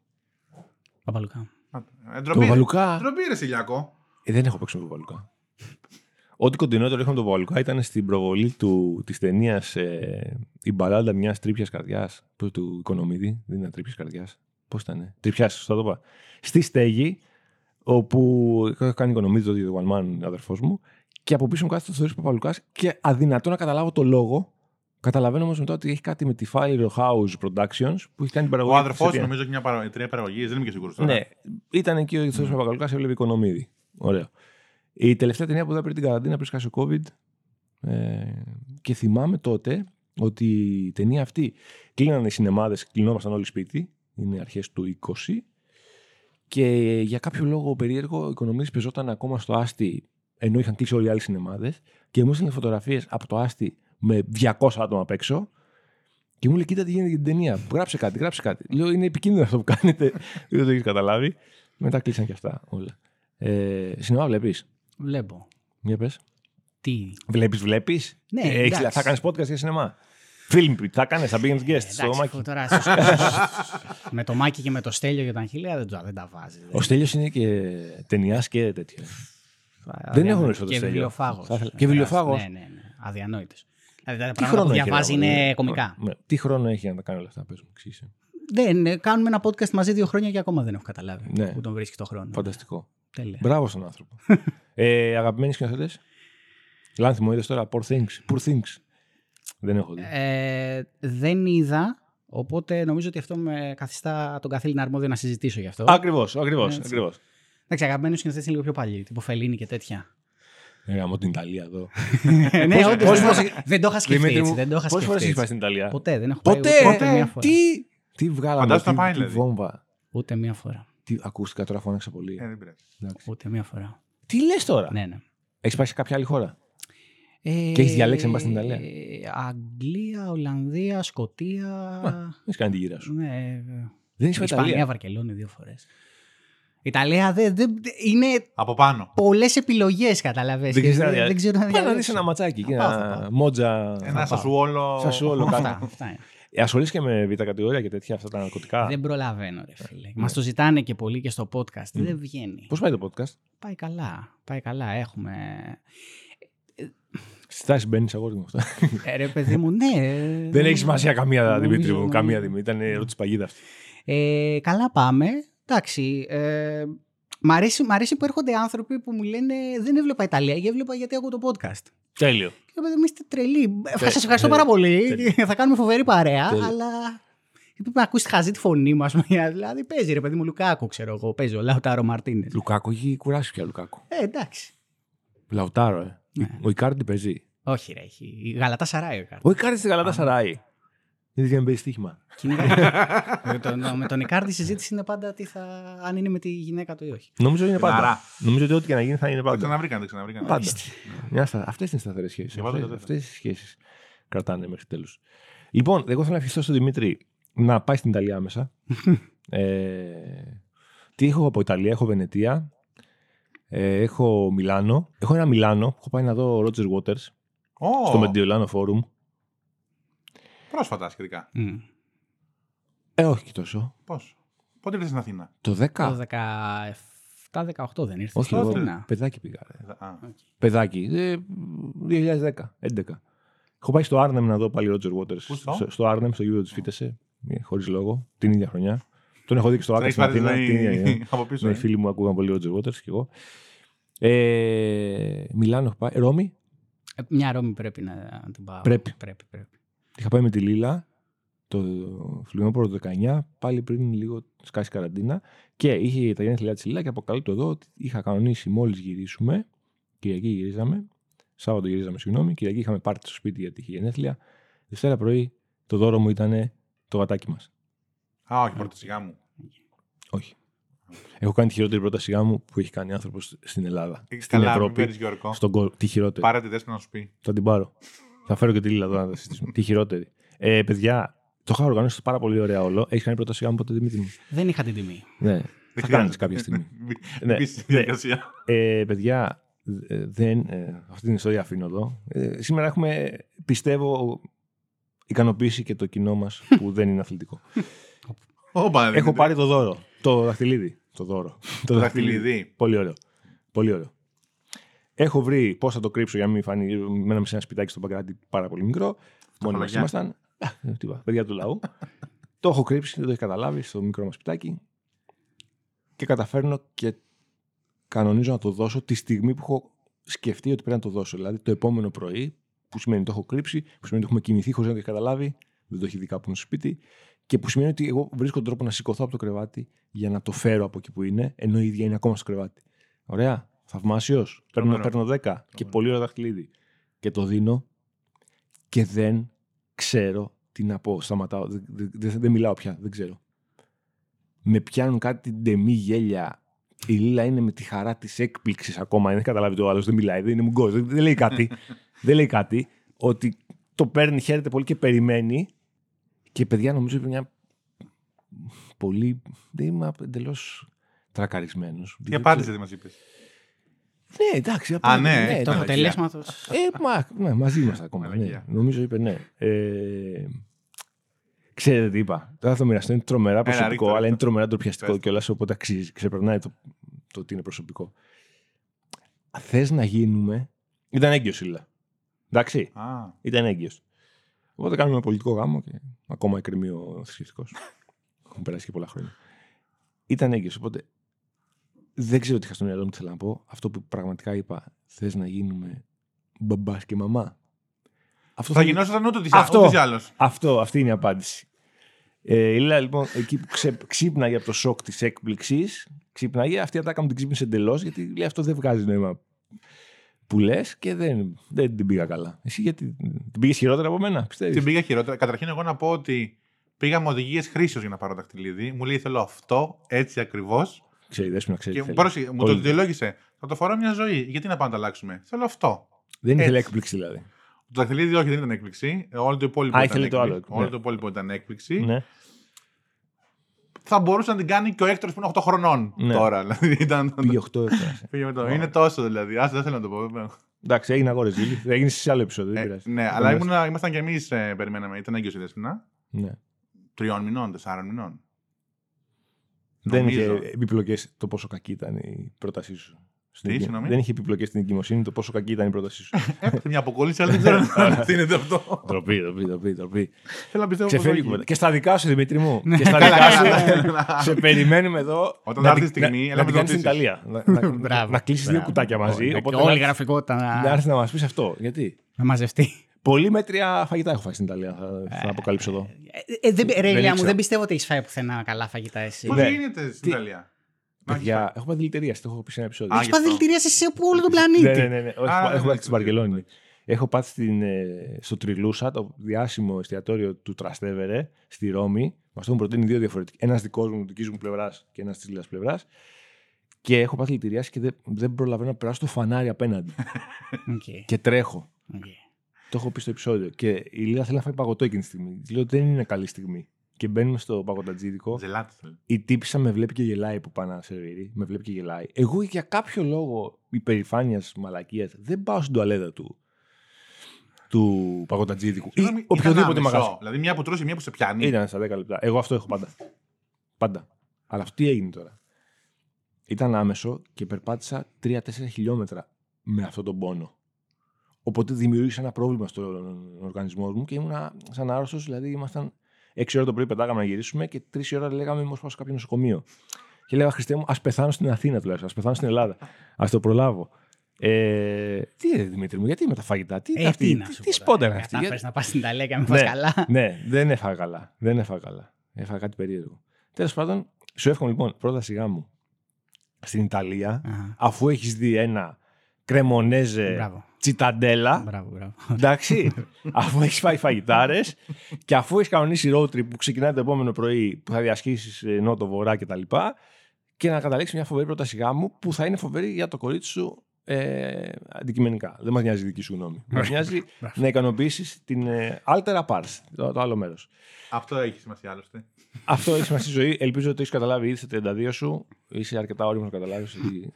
S3: Παπαλουκά.
S2: Ε,
S1: Το
S2: ντροπή, ρε.
S1: Βαλουκά.
S2: Ντροπή, ρε Σιλιάκο.
S1: Ε, δεν έχω παίξει με τον Βαλουκά. Ό,τι κοντινότερο είχαμε τον Βαλουκά ήταν στην προβολή του, της ταινίας ε, «Η μπαλάντα μιας τρίπιας καρδιάς» που- του Οικονομίδη. Δεν ήταν τρίπιας καρδιάς. Πώς ήταν. Τρίπιας, σωστά το είπα. Στη στέγη, όπου έχω κάνει Οικονομίδη το One Man αδερφός μου και από πίσω μου κάθεται ο Θοδωρής Παπαλουκάς και αδυνατό να καταλάβω το λόγο. Καταλαβαίνω όμως μετά ότι έχει κάτι με τη Fire House Productions που έχει κάνει την παραγωγή.
S2: Ο
S1: της
S2: αδερφός
S1: εταιρείας.
S2: νομίζω έχει μια παρα... εταιρεία παραγωγής, δεν είμαι και σίγουρος τώρα.
S1: Ναι, ήταν εκεί ο Θόδωρο Παπακαλουκά, έβλεπε οικονομίδη. Ωραίο. Η τελευταία ταινία που είδα πριν την καραντίνα, πριν σκάσει ο COVID. Ε, και θυμάμαι τότε ότι η ταινία αυτή κλείνανε οι σινεμάδες, κλεινόμασταν όλοι σπίτι. Είναι αρχές του 20. Και για κάποιο λόγο περίεργο, ο οικονομίδη πεζόταν ακόμα στο Άστι, ενώ είχαν κλείσει όλοι οι άλλοι σινεμάδες. Και μου έστειλε φωτογραφίες από το Άστι με 200 άτομα απ' έξω. Και μου λέει: Κοίτα τι γίνεται για την ταινία. Γράψε κάτι, γράψε κάτι. Λέω: Είναι επικίνδυνο αυτό που κάνετε. (laughs) Δεν το έχεις καταλάβει. Μετά κλείσαν και αυτά όλα. Ε, σινεμά βλέπεις;
S3: Βλέπω.
S1: Μια πες.
S3: Τι;
S1: Βλέπεις, βλέπεις;
S3: Ναι,
S1: Έχεις,
S3: εντάξει.
S1: θα κάνεις podcast για σινεμά; Film pit, θα κάνεις, θα πήγαινε guest στο
S3: Εντάξει,
S1: μάκι.
S3: αφού τώρα στους- με το Μάκη και με το Στέλιο και τα Αγγελία δεν, το- δεν τα βάζεις.
S1: Ο Στέλιος είναι και ταινιάς και τέτοιο. Δεν έχω γνωρίσει το
S3: Και
S1: Στέλιο.
S3: βιβλιοφάγος.
S1: Θα ήθελα- και βιβλιοφάγος.
S3: Ναι, ναι, ναι. Αδιανόητος. Δηλαδή τα
S1: Τι
S3: πράγματα που
S1: χρόνο έχει.
S3: διαβάζει
S1: ρε,
S3: είναι
S1: αγόρι;
S3: κομικά.
S1: Ναι. Τι χρόνο έχει για να τα κάνει όλα αυτά, πες μου, εξήγησε.
S3: Δεν, ε, κάνουμε ένα podcast μαζί δύο χρόνια και ακόμα δεν έχω καταλάβει
S1: Ναι.
S3: που τον βρίσκει το χρόνο.
S1: Φανταστικό.
S3: Τέλεια.
S1: Μπράβο στον άνθρωπο. (laughs) ε, αγαπημένοι σκηνοθέτες; Λάνθη μου είδες τώρα. Poor things. Poor things. Δεν έχω δει.
S3: Ε, δεν είδα, οπότε νομίζω ότι αυτό με καθιστά τον καθήλυνα αρμόδιο να συζητήσω γι' αυτό.
S1: Ακριβώς, ακριβώς.
S3: Έτσι.
S1: Ακριβώς.
S3: Εντάξει, αγαπημένοι σκηνοθέτε είναι λίγο πιο παλιοί, τύπου Φελίνη και τέτοια.
S1: Ε, γαμώ την Ιταλία εδώ. (laughs)
S3: ναι,
S1: Πώς-
S3: όντως,
S1: πώς
S3: δεν,
S1: φορές-
S3: το- δεν το είχα σκεφτεί
S1: Δημήτρη
S3: έτσι.
S1: μου,
S3: Δεν το είχα
S1: Πόσε φορέ
S3: σκεφτεί
S1: έχει πάει
S3: έτσι.
S1: στην Ιταλία;
S3: Ποτέ, δεν έχω πάει
S1: Ποτέ!
S3: ούτε, ούτε μία φορά.
S1: Τι, τι βγάλαμε,
S2: Φαντάζομαι
S1: τι,
S2: να πάει,
S1: τι
S2: δηλαδή.
S1: βόμβα.
S3: Ούτε μία φορά.
S1: Τι, ακούστηκα τώρα, φώναξα πολύ.
S2: Ε, δεν πειράζει.
S1: Εντάξει.
S3: Ούτε μία φορά.
S1: Τι λες τώρα,
S3: Ναι, ναι.
S1: Έχεις πάει σε κάποια άλλη χώρα;
S3: Ε,
S1: Και έχεις διαλέξει να πας στην Ιταλία;
S3: ε, Αγγλία, Ολλανδία, Σκοτία.
S1: Έχεις κάνει τη γύρα σου.
S3: Ναι, ε,
S1: Δεν έχει πάει
S3: Ισπανία,
S1: Ιταλία.
S3: Βαρκελόνη δύο φορές. Ιταλία δεν, δεν, είναι
S2: Από πάνω.
S3: πολλές επιλογές, καταλαβες.
S1: Δεν
S3: και
S1: ξέρεις να
S3: δεν,
S1: δια-
S3: δεν ξέρω να
S1: Πάει να δει
S3: διαλέξω.
S1: ένα ματσάκι εκεί,
S3: Θα πάω, θα
S1: ένα
S3: πάω.
S1: μότζα.
S2: Ένα σασουόλο.
S1: Σασουόλο κάτω.
S3: Αυτά, αυτά είναι.
S1: Ε, Ασχολείσαι και με β' κατηγορία και τέτοια αυτά τα ναρκωτικά;
S3: Δεν προλαβαίνω, ρε φίλε. Μας το ζητάνε και πολύ και στο podcast. Δεν βγαίνει.
S1: Πώς πάει το podcast;
S3: Πάει καλά. Πάει καλά. Έχουμε.
S1: Στι τάσει μπαίνεις αγόρι μου αυτό.
S3: Ε, ρε παιδί μου, ναι.
S1: Δεν έχει σημασία καμία
S3: Νομίζω-
S1: Δημήτρη μου. Καμία Δημήτρη. Ήταν ερώτηση παγίδας αυτή.
S3: Ε, καλά πάμε. Εντάξει. Ε, μ, αρέσει, μ' αρέσει που έρχονται άνθρωποι που μου λένε Δεν έβλεπα Ιταλία, γιατί έβλεπα γιατί ακούω το podcast.
S1: Τέλειο.
S3: Και λέω, «Παιδί μου, είστε τρελοί. Σας ευχαριστώ
S1: τέλειο.
S3: πάρα πολύ.
S1: Τέλειο.
S3: Θα κάνουμε φοβερή παρέα,
S1: Τέλειο.
S3: αλλά. Πρέπει να ακούσει χαζή τη φωνή μου, α πούμε. Δηλαδή παίζει ρε παιδί μου Λουκάκου, ξέρω εγώ. Παίζει ο Λαουτάρο Μαρτίνες.
S1: Λουκάκο έχει κουράσει πια Λουκάκο.
S3: Ε, εντάξει.
S1: Λαουτάρο, ε.
S3: Ναι.
S1: Ο Ικάρντι παίζει.
S3: Όχι, ρε, έχει. Η Γαλατά Σαράι ο Ικάρντι.
S1: Ο Ικάρντι στη Γαλατά Σαράι. Είναι για να παίζει στοίχημα. (laughs)
S3: με, τον, με τον Ικάρντι η συζήτηση είναι πάντα τι θα, αν είναι με τη γυναίκα του ή όχι.
S1: Νομίζω είναι πάντα.
S2: Άρα.
S1: Νομίζω ότι ό,τι και να γίνει θα είναι
S2: Δεν
S1: πάντα.
S2: ξαναβρήκαν, δεν ξαναβρήκαν.
S1: Πάντα. Μια στα... Αυτές είναι σταθερές σχέσεις.
S2: Και πάντα
S1: Αυτέ
S2: κατέφερε.
S1: τι σχέσεις κρατάνε μέχρι τέλους. Λοιπόν, εγώ θέλω να ευχηθώ στον Δημήτρη να πάει στην Ιταλία άμεσα. (laughs) ε, τι έχω από Ιταλία, έχω Βενετία, ε, έχω Μιλάνο. Έχω ένα Μιλάνο, έχω πάει να δω Roger Waters
S2: Ω,
S1: στο Mediolano Forum.
S2: Πρόσφατα σχετικά.
S3: Mm.
S1: Ε, όχι και τόσο.
S2: Πώς; Πότε ήρθες στην Αθήνα;
S1: Το 10.
S3: Το 17-18 δεν ήρθες.
S1: Όχι,
S3: στην
S1: εγώ
S3: Αθήνα.
S1: παιδάκι πήγα. ρε.
S2: Α,
S1: Παιδάκι. Ε, 2010, 11. Έχω πάει στο Άρνεμ να δω πάλι Roger Waters.
S2: Πού στο;
S1: στο, στο Άρνεμ, στο γήπεδο της Φίτεσε. Χωρίς λόγο. Την ίδια χρονιά. Τον έχω δει και στο
S2: Τον
S1: Άκα
S2: έχεις
S1: στην
S2: πάρει
S1: Αθήνα. Την ίδια
S2: δηλαδή
S1: χρονιά. (laughs)
S2: από πίσω.
S1: Ναι,
S2: ε.
S1: οι φίλοι μου ακούγαν πολύ Roger Waters και εγώ. Ε, Μιλάνο έχω πάει. Ρώμη;
S3: Ε, Μια Ρώμη πρέπει να να την πάω.
S1: Πρέπει.
S3: πρέπει, πρέπει.
S1: Είχα πάει με τη Λίλα το φλινόπωρο του 19, πάλι πριν λίγο σκάσει καραντίνα. Και είχε τα γενέθλιά τη Λίλα και αποκαλύπτω εδώ ότι είχα κανονίσει μόλις γυρίσουμε, Κυριακή γυρίζαμε, Σάββατο γυρίζαμε, συγγνώμη. Κυριακή είχαμε πάρτι στο σπίτι γιατί είχε γενέθλια. Δευτέρα πρωί το δώρο μου ήταν το γατάκι μας.
S2: Α, όχι, πρώτα σιγά μου.
S1: Όχι. Έχω κάνει τη χειρότερη πρόταση γάμου που έχει κάνει άνθρωπος στην Ελλάδα.
S2: Έχεις
S1: Στην
S2: καλά, μην
S1: Ευρώπη.
S2: παίρνεις Γιώργο.
S1: Στον κόσμο. Τη χειρότερη.
S2: Πάρε τη δέσποινα να σου πει.
S1: Θα την πάρω. Θα φέρω και τη Λίλα εδώ να τα συζητήσουμε. τη χειρότερη. Ε, παιδιά, το είχα οργανώσει πάρα πολύ ωραία όλο. Έχεις κάνει πρόταση γάμου ποτέ Δημήτρη μου;
S3: Δεν είχα την τιμή.
S1: Ναι.
S2: Δεν
S1: Θα
S2: χρειάζεται.
S1: κάνει κάποια στιγμή. (laughs)
S2: Μην
S1: Ναι.
S2: μπεις στη
S1: Ναι.
S2: διαδικασία.
S1: Ε, παιδιά, ε, δεν, ε, αυτή την ιστορία αφήνω εδώ. Ε, σήμερα έχουμε, πιστεύω, ικανοποίηση και το κοινό μας που δεν είναι αθλητικό. (laughs)
S2: Όπα,
S1: Έχω
S2: Δημήτρη.
S1: πάρει το δώρο. Το δαχτυλίδι. Το δώρο. Το
S2: δαχτυλίδι.
S1: Πολύ ωραίο. Πολύ ωραίο. Έχω βρει πώς θα το κρύψω για να μην φανεί. Μέναμε σε ένα σπιτάκι στον Παγκράτη πάρα πολύ μικρό. Μόνοι μας
S2: χωλαγιά.
S1: ήμασταν. Α, ε, τι είπα, παιδιά του λαού. το έχω κρύψει, δεν το έχει καταλάβει στο μικρό μας σπιτάκι. Και καταφέρνω και κανονίζω να το δώσω τη στιγμή που έχω σκεφτεί ότι πρέπει να το δώσω. Δηλαδή το επόμενο πρωί, που σημαίνει ότι το έχω κρύψει, που σημαίνει ότι έχουμε κινηθεί χωρίς να το έχει καταλάβει, δεν το έχει δει κάπου στο σπίτι, και που σημαίνει ότι εγώ βρίσκω τον τρόπο να σηκωθώ από το κρεβάτι για να το φέρω από εκεί που είναι, ενώ η ίδια είναι ακόμα στο κρεβάτι. Ωραία. Θαυμάσιος. Παίρνω,
S2: Τρομερό.
S1: παίρνω 10 και πολύ ωραίο δαχτυλίδι. Και το δίνω και δεν ξέρω τι να πω. Σταματάω. Δεν, δεν- δεν- δεν μιλάω πια. Δεν ξέρω. Με πιάνουν κάτι ντεμή γέλια. Η Λίλα είναι με τη χαρά της έκπληξης ακόμα. Δεν έχει καταλάβει το άλλος. Δεν μιλάει. Δεν είναι μουγκό. Δεν, δεν λέει κάτι. (laughs) δεν λέει κάτι. Ότι το παίρνει, χαίρεται πολύ και περιμένει. Και παιδιά, νομίζω είναι μια πολύ. Δεν είμαι εντελώς τρακαρισμένος.
S2: Τι απάντησε, δεν μας είπες.
S1: Ναι, εντάξει.
S2: Α,
S1: απάντησε,
S2: ναι,
S3: Το
S2: Μαλακία.
S3: αποτελέσμα του.
S1: ε, μα, ναι, μαζί είμαστε ακόμα. Ναι.
S2: Μαλακία.
S1: Νομίζω είπε ναι. Ε, ξέρετε τι είπα. Τώρα θα το μοιραστώ. Είναι τρομερά προσωπικό,
S2: ρίχτε,
S1: αλλά
S2: ρίχτε.
S1: είναι τρομερά ντροπιαστικό
S2: Πες.
S1: κιόλας. Οπότε αξίζει. Ξεπερνάει το, το ότι είναι προσωπικό. Θες να γίνουμε. Ήταν έγκυος Σίλα. Εντάξει.
S2: Α,
S1: Ήταν έγκυος. Οπότε κάνουμε ένα πολιτικό γάμο και ακόμα εκκρεμεί ο θρησκευτικός. (laughs) Έχουν περάσει και πολλά χρόνια. Ήταν έγκυος. Οπότε δεν ξέρω τι είχα στο μυαλό μου τι θέλω να πω. Αυτό που πραγματικά είπα, θες να γίνουμε μπαμπάς και μαμά. Αυτό
S2: θα γινόσασταν ούτε
S1: Αυτό.
S2: ούτως ή άλλως.
S1: Αυτό, αυτή είναι η απάντηση. Ε, η Λίλα, λοιπόν, εκεί που ξε, ξύπναγε από το σοκ της έκπληξης, ξύπναγε, αυτή η ατάκα μου την ξύπνησε εντελώς, γιατί λέει αυτό δεν βγάζει νόημα που λες και δεν, δεν την πήγα καλά. Εσύ γιατί την πήγες χειρότερα από μένα, πιστεύεις;
S2: Την πήγα χειρότερα. Καταρχήν, εγώ να πω ότι πήγαμε οδηγίες χρήσεως για να πάρω δαχτυλίδι. Μου λέει θέλω αυτό, έτσι ακριβώς.
S1: Ξέρει, δέσμη να ξέρει.
S2: Και
S1: τι θέλει.
S2: πρόσεχε, μου το
S1: Όλοι.
S2: δικαιολόγησε. Θα το φοράω μια ζωή. Γιατί να πάμε να το αλλάξουμε; Θέλω αυτό.
S1: Δεν ήθελε
S2: έτσι.
S1: έκπληξη δηλαδή.
S2: Το δαχτυλίδι όχι, δεν ήταν έκπληξη. Όλο το υπόλοιπο
S1: Α,
S2: ήταν
S1: ήθελε το
S2: έκπληξη.
S1: άλλο.
S2: Όλο
S1: Ναι.
S2: το υπόλοιπο ήταν έκπληξη.
S1: Ναι.
S2: Θα μπορούσε να την κάνει και ο Έκτορο που είναι 8 χρονών
S1: Ναι.
S2: τώρα. (laughs) Δηλαδή, ήταν...
S1: Πήγε 8 έφτασε. (laughs)
S2: Πήγε με το- Είναι τόσο δηλαδή. Άσε, δεν θέλω να το πω. βέβαια.
S1: Εντάξει, έγινε αγόρες ζήλι. Θα γίνεις σε άλλο επεισόδιο. Δεν
S2: Ε,
S1: πειράζει.
S2: ναι,
S1: Θα
S2: αλλά
S1: είμαστε-
S2: ήμουν, ήμασταν κι εμείς, περιμέναμε. Ήταν έγκυος η Δέσποινα.
S1: Ναι.
S2: Τριών μηνών, τεσσάρων μηνών.
S1: Δεν είχε
S2: Νομίζω.
S1: επιπλοκές το πόσο κακή ήταν η πρότασή σου. Στην
S2: Τι,
S1: εγκυ-
S2: συγγνώμη;
S1: Δεν είχε επιπλοκές στην εγκυμοσύνη το πόσο κακή ήταν η πρότασή σου. (laughs)
S2: Έπαθε μια αποκόλληση, αλλά δεν ξέρω (laughs) αν είναι αυτό.
S1: Τροπή, τροπή, τροπή, τροπή.
S2: Θέλω να πιστεύω πως
S1: Ξεφεύγει η
S2: όχι.
S1: κουβέντα. Και στα δικά σου, Δημήτρη μου.
S3: Ναι.
S1: Και στα
S2: Καλά,
S1: δικά
S2: καλά.
S1: σου. Σε περιμένουμε εδώ.
S2: Όταν
S1: να
S2: έρθει η
S1: την-
S2: στιγμή,
S1: να-
S2: έλα
S1: να
S2: με
S1: την κάνεις στην
S2: ρωτήσεις.
S1: Ιταλία. Να- να-
S3: Μπράβο.
S1: Να κλείσεις δύο
S3: Μπράβο.
S1: κουτάκια μαζί.
S3: Όλη
S1: Οπότε
S3: όλη η
S1: να-
S3: γραφικότητα
S1: να
S3: να,
S1: έρθεις να μας πεις αυτό. Γιατί;
S3: να μαζευτεί.
S1: Πολύ μέτρια φαγητά έχω φάει στην Ιταλία. Θα, θα αποκαλύψω εδώ.
S3: Ε, ε, δεν, ρε, Ηλία μου,
S1: ήξερα.
S3: δεν πιστεύω ότι έχεις φάει πουθενά καλά φαγητά εσύ.
S2: Πώς
S1: Ναι.
S2: γίνεται στην
S1: Τι-
S2: Ιταλία; Να έχεις
S1: Παιδιά, έχω πάει δηλητηρία. Το έχω πει σε ένα επεισόδιο.
S2: Α,
S3: Έχεις
S2: γι'
S3: πάει
S2: αυτό.
S3: δηλητηρία σε από όλο τον πλανήτη.
S1: Ναι, ναι, ναι. ναι. Όχι,
S2: Α,
S1: έχω
S2: ναι,
S1: πάει
S2: ναι,
S1: στην
S2: ναι,
S1: Βαρκελόνη.
S2: ναι.
S1: Έχω πάει στην, ε, στο Τριλούσα, το διάσημο εστιατόριο του Τραστέβερε στη Ρώμη. Μας το έχουν προτείνει δύο διαφορετικοί. Ένας δικός μου, δικής μου πλευράς και ένας της Λίλας πλευράς. Και έχω πάθει δηλητηριάσει και δεν, δεν προλαβαίνω να περάσω το φανάρι απέναντι. (laughs)
S3: Οκ,
S1: και τρέχω.
S3: οκ.
S1: Το έχω πει στο επεισόδιο. Και η Λίλα θέλει να φάει παγωτό εκείνη τη στιγμή. Της λέω ότι δεν είναι καλή στιγμή. Και μπαίνουμε στο παγωτατζίδικο.
S2: Ζελάτι θέλει.
S1: Η τύπισσα με βλέπει και γελάει που πάει να σερβίρει. Με βλέπει και γελάει. Εγώ για κάποιο λόγο υπερηφάνειας μαλακίας δεν πάω στην τουαλέτα του. του παγωτατζίδικου. Ή
S2: Συγγνώμη,
S1: οποιοδήποτε
S2: ήταν άμεσο.
S1: μαγαζί.
S2: Δηλαδή μια που τρώσει, μια που σε πιάνει.
S1: Ήταν στα 10 λεπτά. Εγώ αυτό έχω πάντα. Πάντα. Αλλά αυτό τι έγινε τώρα. Ήταν άμεσο και περπάτησα 3-4 χιλιόμετρα με αυτόν τον πόνο. Οπότε δημιούργησα ένα πρόβλημα στον οργανισμό μου και ήμουνα σαν άρρωστος. Δηλαδή, ήμασταν 6 ώρα το πρωί, πετάγαμε να γυρίσουμε και 3 ώρα λέγαμε Μήπως πάω σε κάποιο νοσοκομείο. Και λέγα Χριστέ μου, ας πεθάνω στην Αθήνα τουλάχιστον, ας πεθάνω στην Ελλάδα. Α το προλάβω. Ε, τι είναι Δημήτρη μου, γιατί με τα φαγητά, τι,
S3: Ε,
S1: αυτή,
S3: τι να
S1: τι,
S3: σου
S1: τι
S3: πω
S1: σπόντα
S3: τώρα,
S1: είναι αυτή.
S3: Να
S1: γιατί-
S3: πες να πας στην Ιταλία και να μην φας
S1: Ναι.
S3: καλά.
S1: ναι, δεν έφαγα καλά. Δεν έφαγα καλά. Έφαγα κάτι περίεργο. Τέλος πάντων, σου εύχομαι λοιπόν πρόταση γάμου στην Ιταλία,
S3: Αχα.
S1: αφού έχεις δει ένα κρεμονέζε,
S3: Μπράβο.
S1: τσιταντέλα.
S3: Μπράβο, μπράβο.
S1: Εντάξει, αφού έχεις φάει φαγητάρες και αφού έχεις κανονίσει road trip που ξεκινάει το επόμενο πρωί που θα διασχίσεις νότο-βορρά κτλ. Και, και να καταλήξεις μια φοβερή πρόταση γάμου που θα είναι φοβερή για το κορίτσι σου ε, αντικειμενικά. Δεν μας νοιάζει η δική σου γνώμη. Μας νοιάζει να ικανοποιήσεις την ε, altera pars, το, το άλλο μέρος.
S2: Αυτό έχει σημασία άλλωστε.
S1: Αυτό έχει σημασία στη ζωή. Ελπίζω ότι το έχεις καταλάβει ήδη στα 32 σου. Είσαι αρκετά όριμος να καταλάβεις ότι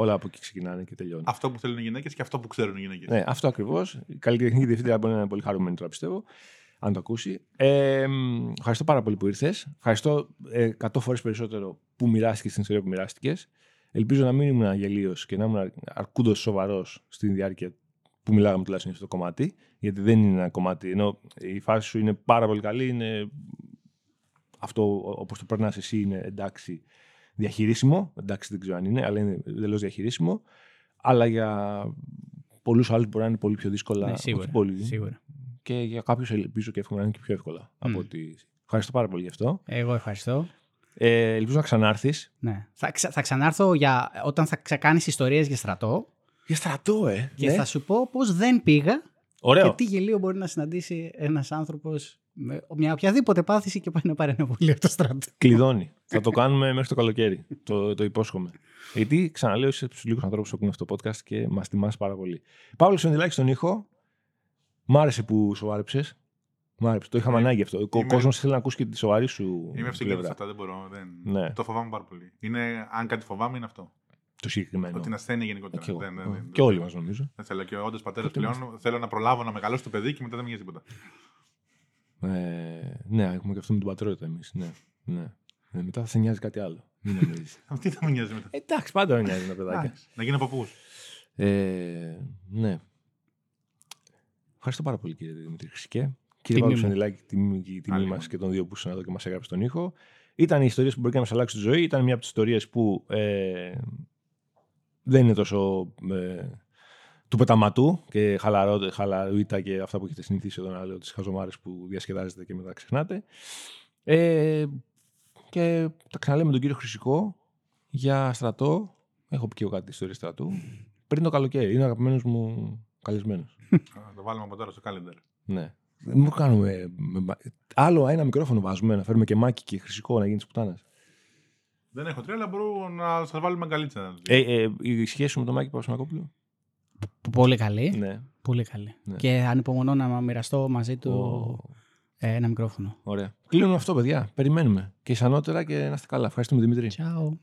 S1: όλα από εκεί ξεκινάνε και τελειώνουν.
S2: Αυτό που θέλουν οι γυναίκες και αυτό που ξέρουν οι γυναίκες.
S1: Ναι, αυτό ακριβώς. Η καλλιτεχνική διευθύντρια μπορεί να είναι πολύ χαρούμενη τώρα, πιστεύω, αν το ακούσει. Ε, μ, ευχαριστώ πάρα πολύ που ήρθες. Ευχαριστώ ε, 100 φορές περισσότερο που μοιράστηκες την ιστορία που μοιράστηκες. Ελπίζω να μην ήμουν γελίο και να ήμουν αρκούντος σοβαρός στην διάρκεια που μιλάγαμε τουλάχιστον για αυτό το κομμάτι. Γιατί δεν είναι ένα κομμάτι. Ενώ η φάση σου είναι πάρα πολύ καλή, είναι αυτό όπως το περνάς εσύ είναι εντάξει διαχειρίσιμο. Εντάξει, δεν ξέρω αν είναι, αλλά είναι εντελώς διαχειρίσιμο. Αλλά για πολλούς άλλους μπορεί να είναι πολύ πιο δύσκολα.
S3: Ναι,
S1: όχι
S3: σίγουρα.
S1: πολύ.
S3: σίγουρα.
S1: Και για κάποιους ελπίζω και εύχομαι να είναι και πιο εύκολα. Από ότι... Ευχαριστώ πάρα πολύ γι' αυτό.
S3: Εγώ ευχαριστώ.
S1: Ε, ελπίζω να ξανάρθεις.
S3: Ναι. Θα, ξα- θα ξανάρθω για, όταν θα ξεκάνεις ιστορίες για στρατό
S1: Για στρατό, ε.
S3: και θα σου πω πώς δεν πήγα
S1: Ωραίο.
S3: και τι γελίο μπορεί να συναντήσει ένας άνθρωπος με μια οποιαδήποτε πάθηση και πάει να πάρει ένα πολύ από το στρατό.
S1: Κλειδώνει. θα το κάνουμε μέχρι το καλοκαίρι. το, το υπόσχομαι. Γιατί ξαναλέω, είσαι από τους λίγους ανθρώπους που ακούν αυτό το podcast και μας τιμά πάρα πολύ. Παύλος Σεντιλάκη στον ήχο. Μ' άρεσε που σοβάρεψες. Μ' άρεσε. Το είχαμε
S2: Είμαι-
S1: ανάγκη αυτό. Ο
S2: είμαι-
S1: κόσμος θέλει να ακούσει και τη σοβαρή σου
S2: Είμαι ευθυγραμμισμένο σε
S1: πλευρά.
S2: αυτά, δεν μπορώ. Δεν...
S1: Ναι.
S2: Το φοβάμαι πάρα πολύ. Είναι, αν κάτι φοβάμαι, είναι αυτό.
S1: Το συγκεκριμένο.
S2: Την ασθένεια γενικότερα.
S1: Και, εγώ.
S2: Δεν- δεν- δεν-
S1: και όλοι μας νομίζω.
S2: Δεν θέλω. Και όντα πατέρα
S1: Ούτε
S2: πλέον θέλω να προλάβω να μεγαλώσω το παιδί και μετά δεν με νοιάζει τίποτα.
S1: Ε, ναι, έχουμε και αυτό με την πατρότητα εμείς. Ναι, ναι. Ε, μετά θα σε νοιάζει κάτι άλλο. Μην νομίζεις. (laughs)
S2: Τι θα με νοιάζει μετά.
S1: Εντάξει, πάντα με νοιάζει ένα παιδάκι.
S2: Εντάξει, Να γίνω παππούς.
S1: Ε, ναι. Ευχαριστώ πάρα πολύ κύριε Δημήτρη Χρυσικέ. Κύριε
S3: Τιμή
S1: Παύλο
S3: μου.
S1: Σανδηλάκη, τιμή, και η τιμή
S2: Άλλη
S1: μας
S2: μου.
S1: και των δύο που ήσαν εδώ και μας έγραψε τον ήχο. Ήταν οι ιστορίες που μπορεί να μας αλλάξουν τη ζωή. Ήταν μια από τις ιστορίες που ε, δεν είναι τόσο ε, του πεταματού και χαλαρό, χαλαρούιτα και αυτά που έχετε συνηθίσει εδώ να λέω, τις χαζομάρες που διασκεδάζετε και μετά ξεχνάτε. Ε, και τα ξαναλέμε με τον κύριο Χρυσικό για στρατό. Έχω πει και εγώ κάτι ιστορία στρατού. Πριν το καλοκαίρι. Είναι ο αγαπημένος μου καλεσμένος. (laughs)
S2: Θα το βάλουμε από τώρα στο calendar.
S1: ναι. Δεν μου κάνουμε. με μα- Άλλο ένα μικρόφωνο βάζουμε, να φέρουμε και μάκι και χρυσικό να γίνει τη πουτάνα.
S2: Δεν έχω τρία, αλλά μπορώ να σας βάλουμε αγκαλίτσα.
S1: Ε, ε, η σχέση σου με το Μάκη Παπασμακόπουλο.
S3: Πολύ καλή.
S1: Ναι.
S3: Πολύ καλή.
S1: Ναι.
S3: Και ανυπομονώ να μοιραστώ μαζί του
S1: Ω,
S3: ε, ένα μικρόφωνο.
S1: Ωραία. Κλείνουμε αυτό, παιδιά. Περιμένουμε. Και ισανότερα και να είστε καλά. Ευχαριστούμε, Δημήτρη.
S3: Ciao.